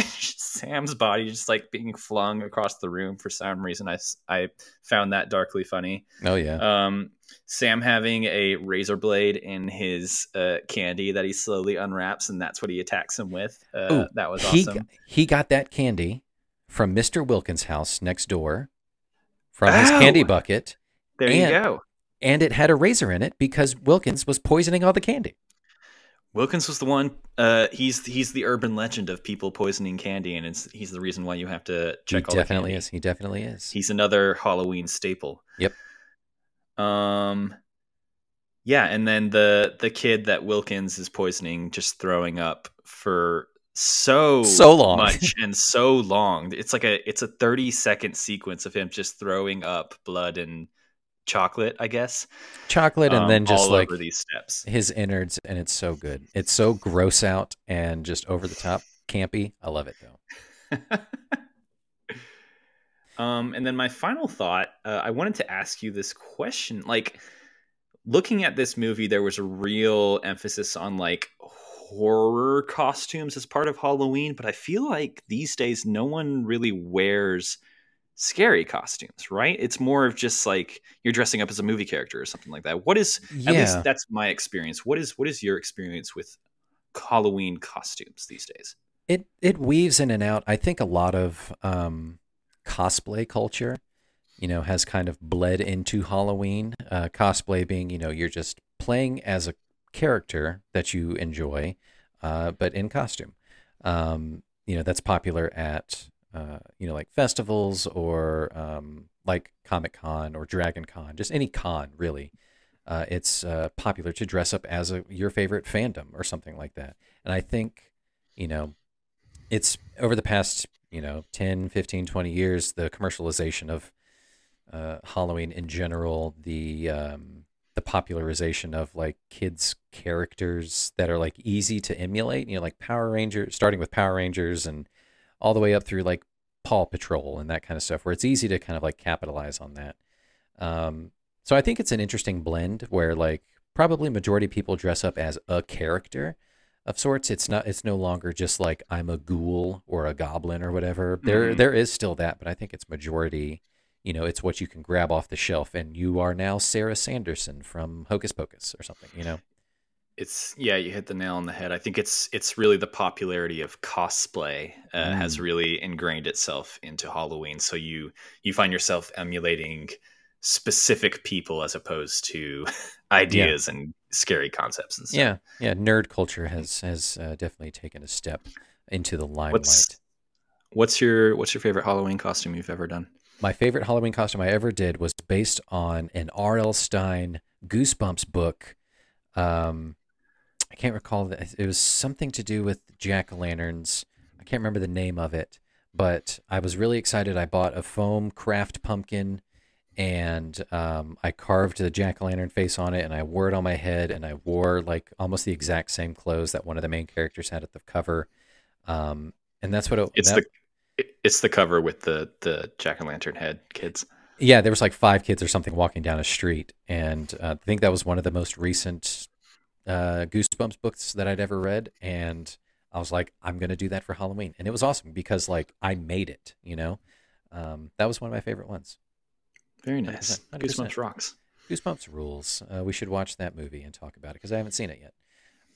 sam's body just like being flung across the room for some reason I, I found that darkly funny Oh yeah. um sam having a razor blade in his uh candy that he slowly unwraps and that's what he attacks him with uh Ooh, that was he awesome he got that candy from Mr. Wilkins' house next door from his candy bucket, there you go and it had a razor in it because Wilkins was poisoning all the candy. Wilkins was the one. Uh, he's he's the urban legend of people poisoning candy, and it's, he's the reason why you have to check. he all definitely the candy. is. He definitely is. He's another Halloween staple. Yep. Um. Yeah, and then the the kid that Wilkins is poisoning just throwing up for so So long. much and so long. It's like a it's a thirty second sequence of him just throwing up blood and chocolate. I guess Chocolate and um, then just like over these steps. his innards, and it's so good. It's so gross out and just over the top campy. I love it though. [LAUGHS] um, and then my final thought, uh, I wanted to ask you this question. Like, looking at this movie, there was a real emphasis on like horror costumes as part of Halloween, but I feel like these days no one really wears scary costumes, right? It's more of just like you're dressing up as a movie character or something like that. What is at Yeah. least that's my experience. What is what is your experience with Halloween costumes these days? It it weaves in and out. I think a lot of um, cosplay culture, you know, has kind of bled into Halloween. Uh, cosplay being, you know, you're just playing as a character that you enjoy, uh, but in costume. Um, you know, that's popular at uh, you know like festivals or um, like Comic Con or Dragon Con, just any con really. Uh, it's uh, popular to dress up as a, your favorite fandom or something like that. And I think, you know, it's over the past, you know, 10, 15, 20 years, the commercialization of uh, Halloween in general, the um, the popularization of like kids characters that are like easy to emulate, you know, like Power Rangers, starting with Power Rangers and all the way up through like Paw Patrol and that kind of stuff, where it's easy to kind of like capitalize on that. Um, so I think it's an interesting blend where like probably majority of people dress up as a character of sorts. It's not. It's no longer just like I'm a ghoul or a goblin or whatever. There Mhm. there is still that, but I think it's majority. You know, it's what you can grab off the shelf, and you are now Sarah Sanderson from Hocus Pocus or something. You know. It's yeah, you hit the nail on the head. I think it's it's really the popularity of cosplay uh, has Mm. really ingrained itself into Halloween. So you you find yourself emulating specific people as opposed to [LAUGHS] ideas and scary concepts and stuff. Yeah, yeah. Nerd culture has has uh, definitely taken a step into the limelight. What's what's your what's your favorite Halloween costume you've ever done? My favorite Halloween costume I ever did was based on an R.L. Stine Goosebumps book. Um, I can't recall that it was something to do with jack o' lanterns. I can't remember the name of it, but I was really excited. I bought a foam craft pumpkin, and um, I carved the jack o' lantern face on it, and I wore it on my head, and I wore like almost the exact same clothes that one of the main characters had at the cover. Um, and that's what it, It's that- the it's the cover with the the jack o' lantern head kids. Yeah, there was like five kids or something walking down a street, and uh, I think that was one of the most recent uh, Goosebumps books that I'd ever read. And I was like, I'm gonna do that for Halloween, and it was awesome because like I made it. You know, um, that was one of my favorite ones. Very nice. 100%. Goosebumps rocks. Goosebumps rules. Uh, we should watch that movie and talk about it because I haven't seen it yet.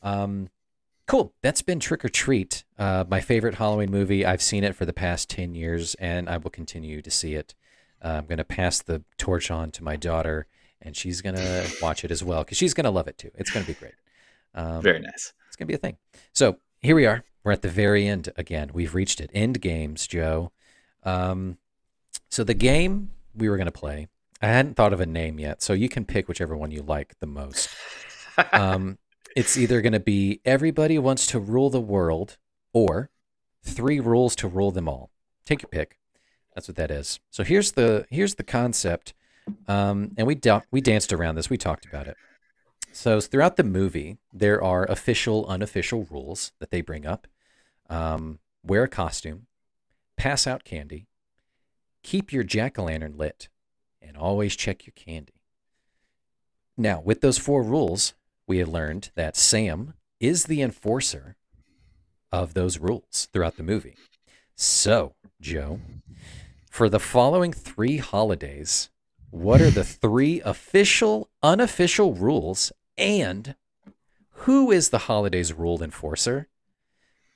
Um, cool. That's been Trick 'r Treat, uh, my favorite Halloween movie. I've seen it for the past 10 years and I will continue to see it. Uh, I'm going to pass the torch on to my daughter and she's going to watch it as well because she's going to love it too. It's going to be great. Um, Very nice. it's going to be a thing. So here we are. We're at the very end again. We've reached it. End games, Joe. Um, so the game we were going to play, I hadn't thought of a name yet, so you can pick whichever one you like the most. Um, [LAUGHS] it's either going to be everybody wants to rule the world or three rules to rule them all. Take your pick. That's what that is. So here's the here's the concept, um, and we da- we danced around this. We talked about it. So throughout the movie, there are official, unofficial rules that they bring up. Um, wear a costume, pass out candy, keep your jack o' lantern lit, and always check your candy. Now, with those four rules, we had learned that Sam is the enforcer of those rules throughout the movie. So, Joe, for the following three holidays, what are the three official, unofficial rules, and who is the holidays rule enforcer?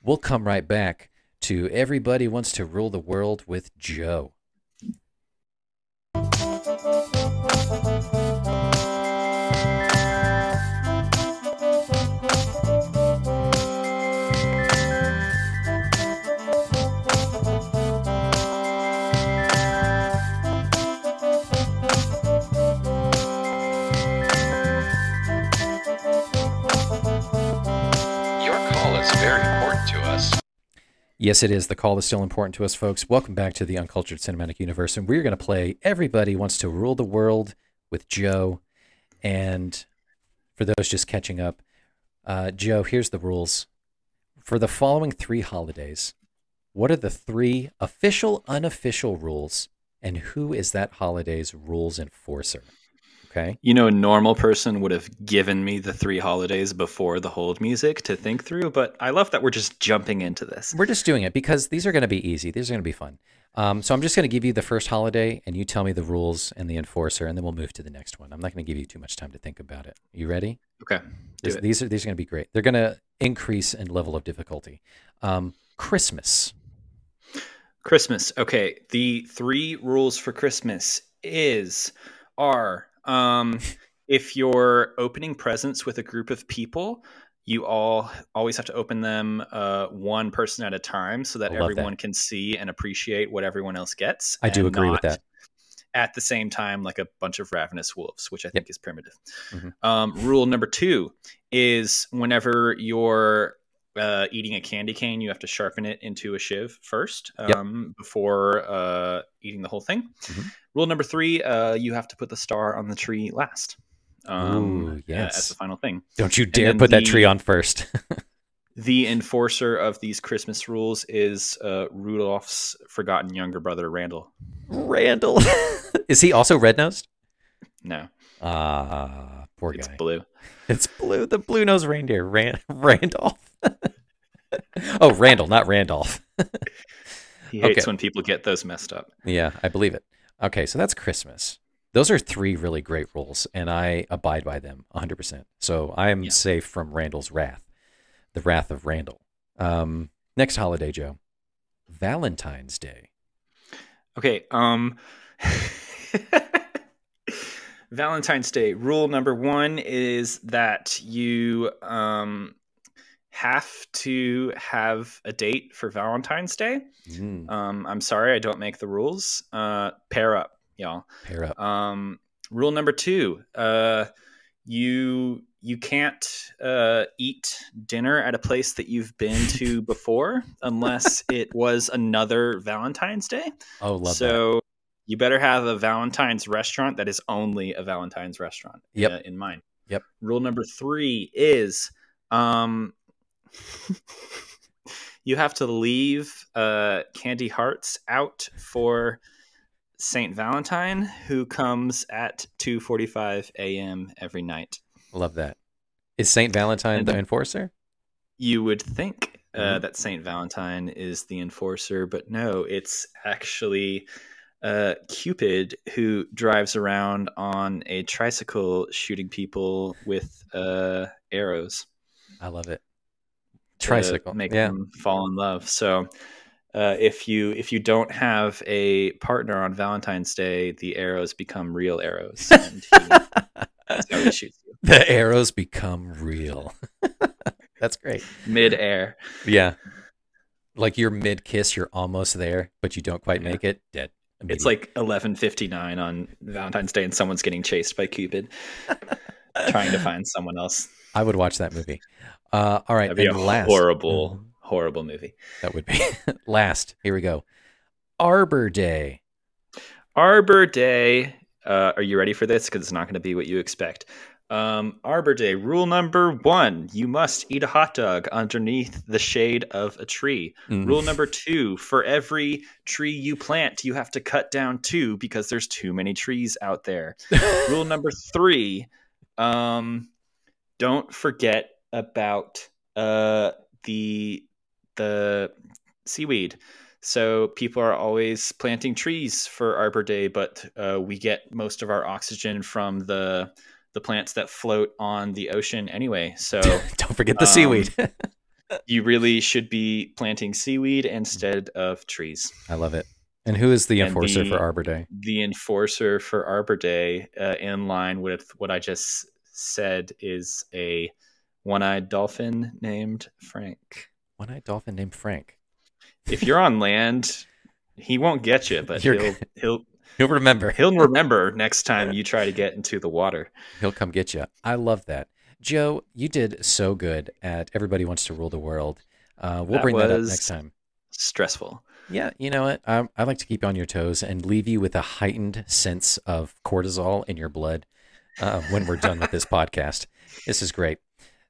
We'll come right back to Everybody Wants to Rule the World with Joe. Yes, it is. The call is still important to us, folks. Welcome back to the Uncultured Cinematic Universe. And we're going to play Everybody Wants to Rule the World with Joe. And for those just catching up, uh, Joe, here's the rules. For the following three holidays, what are the three official, unofficial rules? And who is that holiday's rules enforcer? Okay. You know, a normal person would have given me the three holidays before the hold music to think through, but I love that we're just jumping into this. We're just doing it because these are going to be easy. These are going to be fun. Um, so I'm just going to give you the first holiday, and you tell me the rules and the enforcer, and then we'll move to the next one. I'm not going to give you too much time to think about it. You ready? Okay. These, these are these are going to be great. They're going to increase in level of difficulty. Um, Christmas. Christmas. Okay. The three rules for Christmas is are um if you're opening presents with a group of people, you all always have to open them uh, one person at a time so that love that. everyone can see and appreciate what everyone else gets. I do agree with that. At the same time, like a bunch of ravenous wolves, which I think is primitive. Mhm. Um, rule number two is whenever you're uh, eating a candy cane, you have to sharpen it into a shiv first Yep. um, before uh, eating the whole thing. Mhm. Rule number three: uh, you have to put the star on the tree last. Um, Ooh, yeah, yes. as the final thing. Don't you dare put that tree on first. [LAUGHS] The enforcer of these Christmas rules is uh, Rudolph's forgotten younger brother, Randall. Randall. [LAUGHS] is he also red nosed? No, Ah, poor it's guy. blue. It's blue. The blue nosed reindeer. Ran- [LAUGHS] Randolph. oh, Randall, not Randolph. [LAUGHS] He hates Okay. when people get those messed up. Yeah, I believe it. Okay, so that's Christmas. Those are three really great rules, and I abide by them 100%. So I am Yeah. safe from Randall's wrath, the wrath of Randall. Um, next holiday, Joe. Valentine's Day. Okay. Um [LAUGHS] Valentine's Day. Rule number one is that you um have to have a date for Valentine's Day. Mm, Um, I'm sorry, I don't make the rules. Uh, pair up, y'all. pair up. Um, rule number two: uh, you you can't uh, eat dinner at a place that you've been [LAUGHS] to before unless it was another Valentine's Day. Oh, love that. You better have a Valentine's restaurant that is only a Valentine's restaurant. Yep. uh, in mind. Yep. Rule number three is um, [LAUGHS] you have to leave uh, candy hearts out for Saint Valentine, who comes at two forty-five a.m. every night. Love that. Is Saint Valentine And- the enforcer? You would think uh, Mhm. that Saint Valentine is the enforcer, but no, it's actually uh, Cupid who drives around on a tricycle shooting people with uh, arrows. I love it. Tricycle. make yeah. them fall in love. So uh, if you if you don't have a partner on Valentine's Day, the arrows become real arrows, and he, [LAUGHS] that's how he shoots you The arrows become real. [LAUGHS] That's great. mid air. Yeah. like you're mid kiss, you're almost there, but you don't quite Yeah. make it. Dead. It's like 11:59 on Valentine's Day, and someone's getting chased by Cupid, [LAUGHS] trying to find someone else. I would watch that movie. Uh, all right, That'd be a last, horrible, Mhm. horrible movie. That would be [LAUGHS] last. Here we go. Arbor Day. Arbor Day. Uh, are you ready for this? Because it's not going to be what you expect. Um, Arbor Day. Rule number one: You must eat a hot dog underneath the shade of a tree. Mm. Rule number two: For every tree you plant, you have to cut down two because there's too many trees out there. [LAUGHS] Rule number three: um, Don't forget about uh, the the seaweed. So people are always planting trees for Arbor Day, but uh, we get most of our oxygen from the the plants that float on the ocean anyway. So [LAUGHS] Don't forget the Um, seaweed. you really should be planting seaweed instead of trees. I love it. And who is the enforcer the- for Arbor Day? The enforcer for Arbor Day, uh, in line with what I just said, is a one-eyed dolphin named Frank. One-eyed dolphin named Frank. If you're on land, he won't get you, but You're he'll he'll He'll remember. he'll [LAUGHS] remember next time you try to get into the water. He'll come get you. I love that. Joe, you did so good at Everybody Wants to Rule the World. Uh, we'll That bring that up next time. Stressful. Yeah, you know what? I, I like to keep you on your toes and leave you with a heightened sense of cortisol in your blood uh, when we're done with this [LAUGHS] podcast. This is great.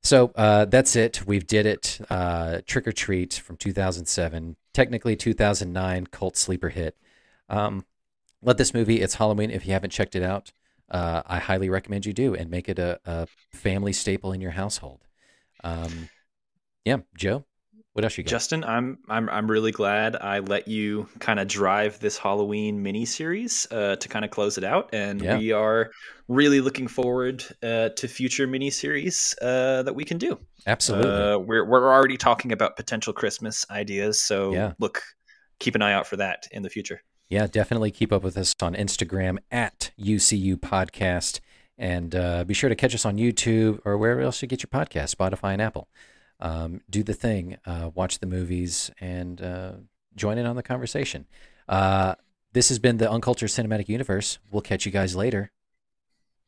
So uh, that's it. We've did it. Uh, Trick 'r Treat from 2007, technically 2009 cult sleeper hit. Um, let this movie. It's Halloween. If you haven't checked it out, uh, I highly recommend you do and make it a, a family staple in your household. Um, yeah, Joe, what else you got? Justin, I'm I'm I'm really glad I let you kind of drive this Halloween mini series uh, to kind of close it out, and Yeah. we are really looking forward uh, to future mini series uh, that we can do. Absolutely. Uh, we're we're already talking about potential Christmas ideas, so Yeah. look, keep an eye out for that in the future. Yeah, definitely keep up with us on Instagram at UCU Podcast. And uh, be sure to catch us on YouTube or wherever else you get your podcast, Spotify and Apple. Um, do the thing, uh, watch the movies, and uh, join in on the conversation. Uh, this has been the Uncultured Cinematic Universe. We'll catch you guys later.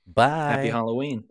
Bye. Happy Halloween.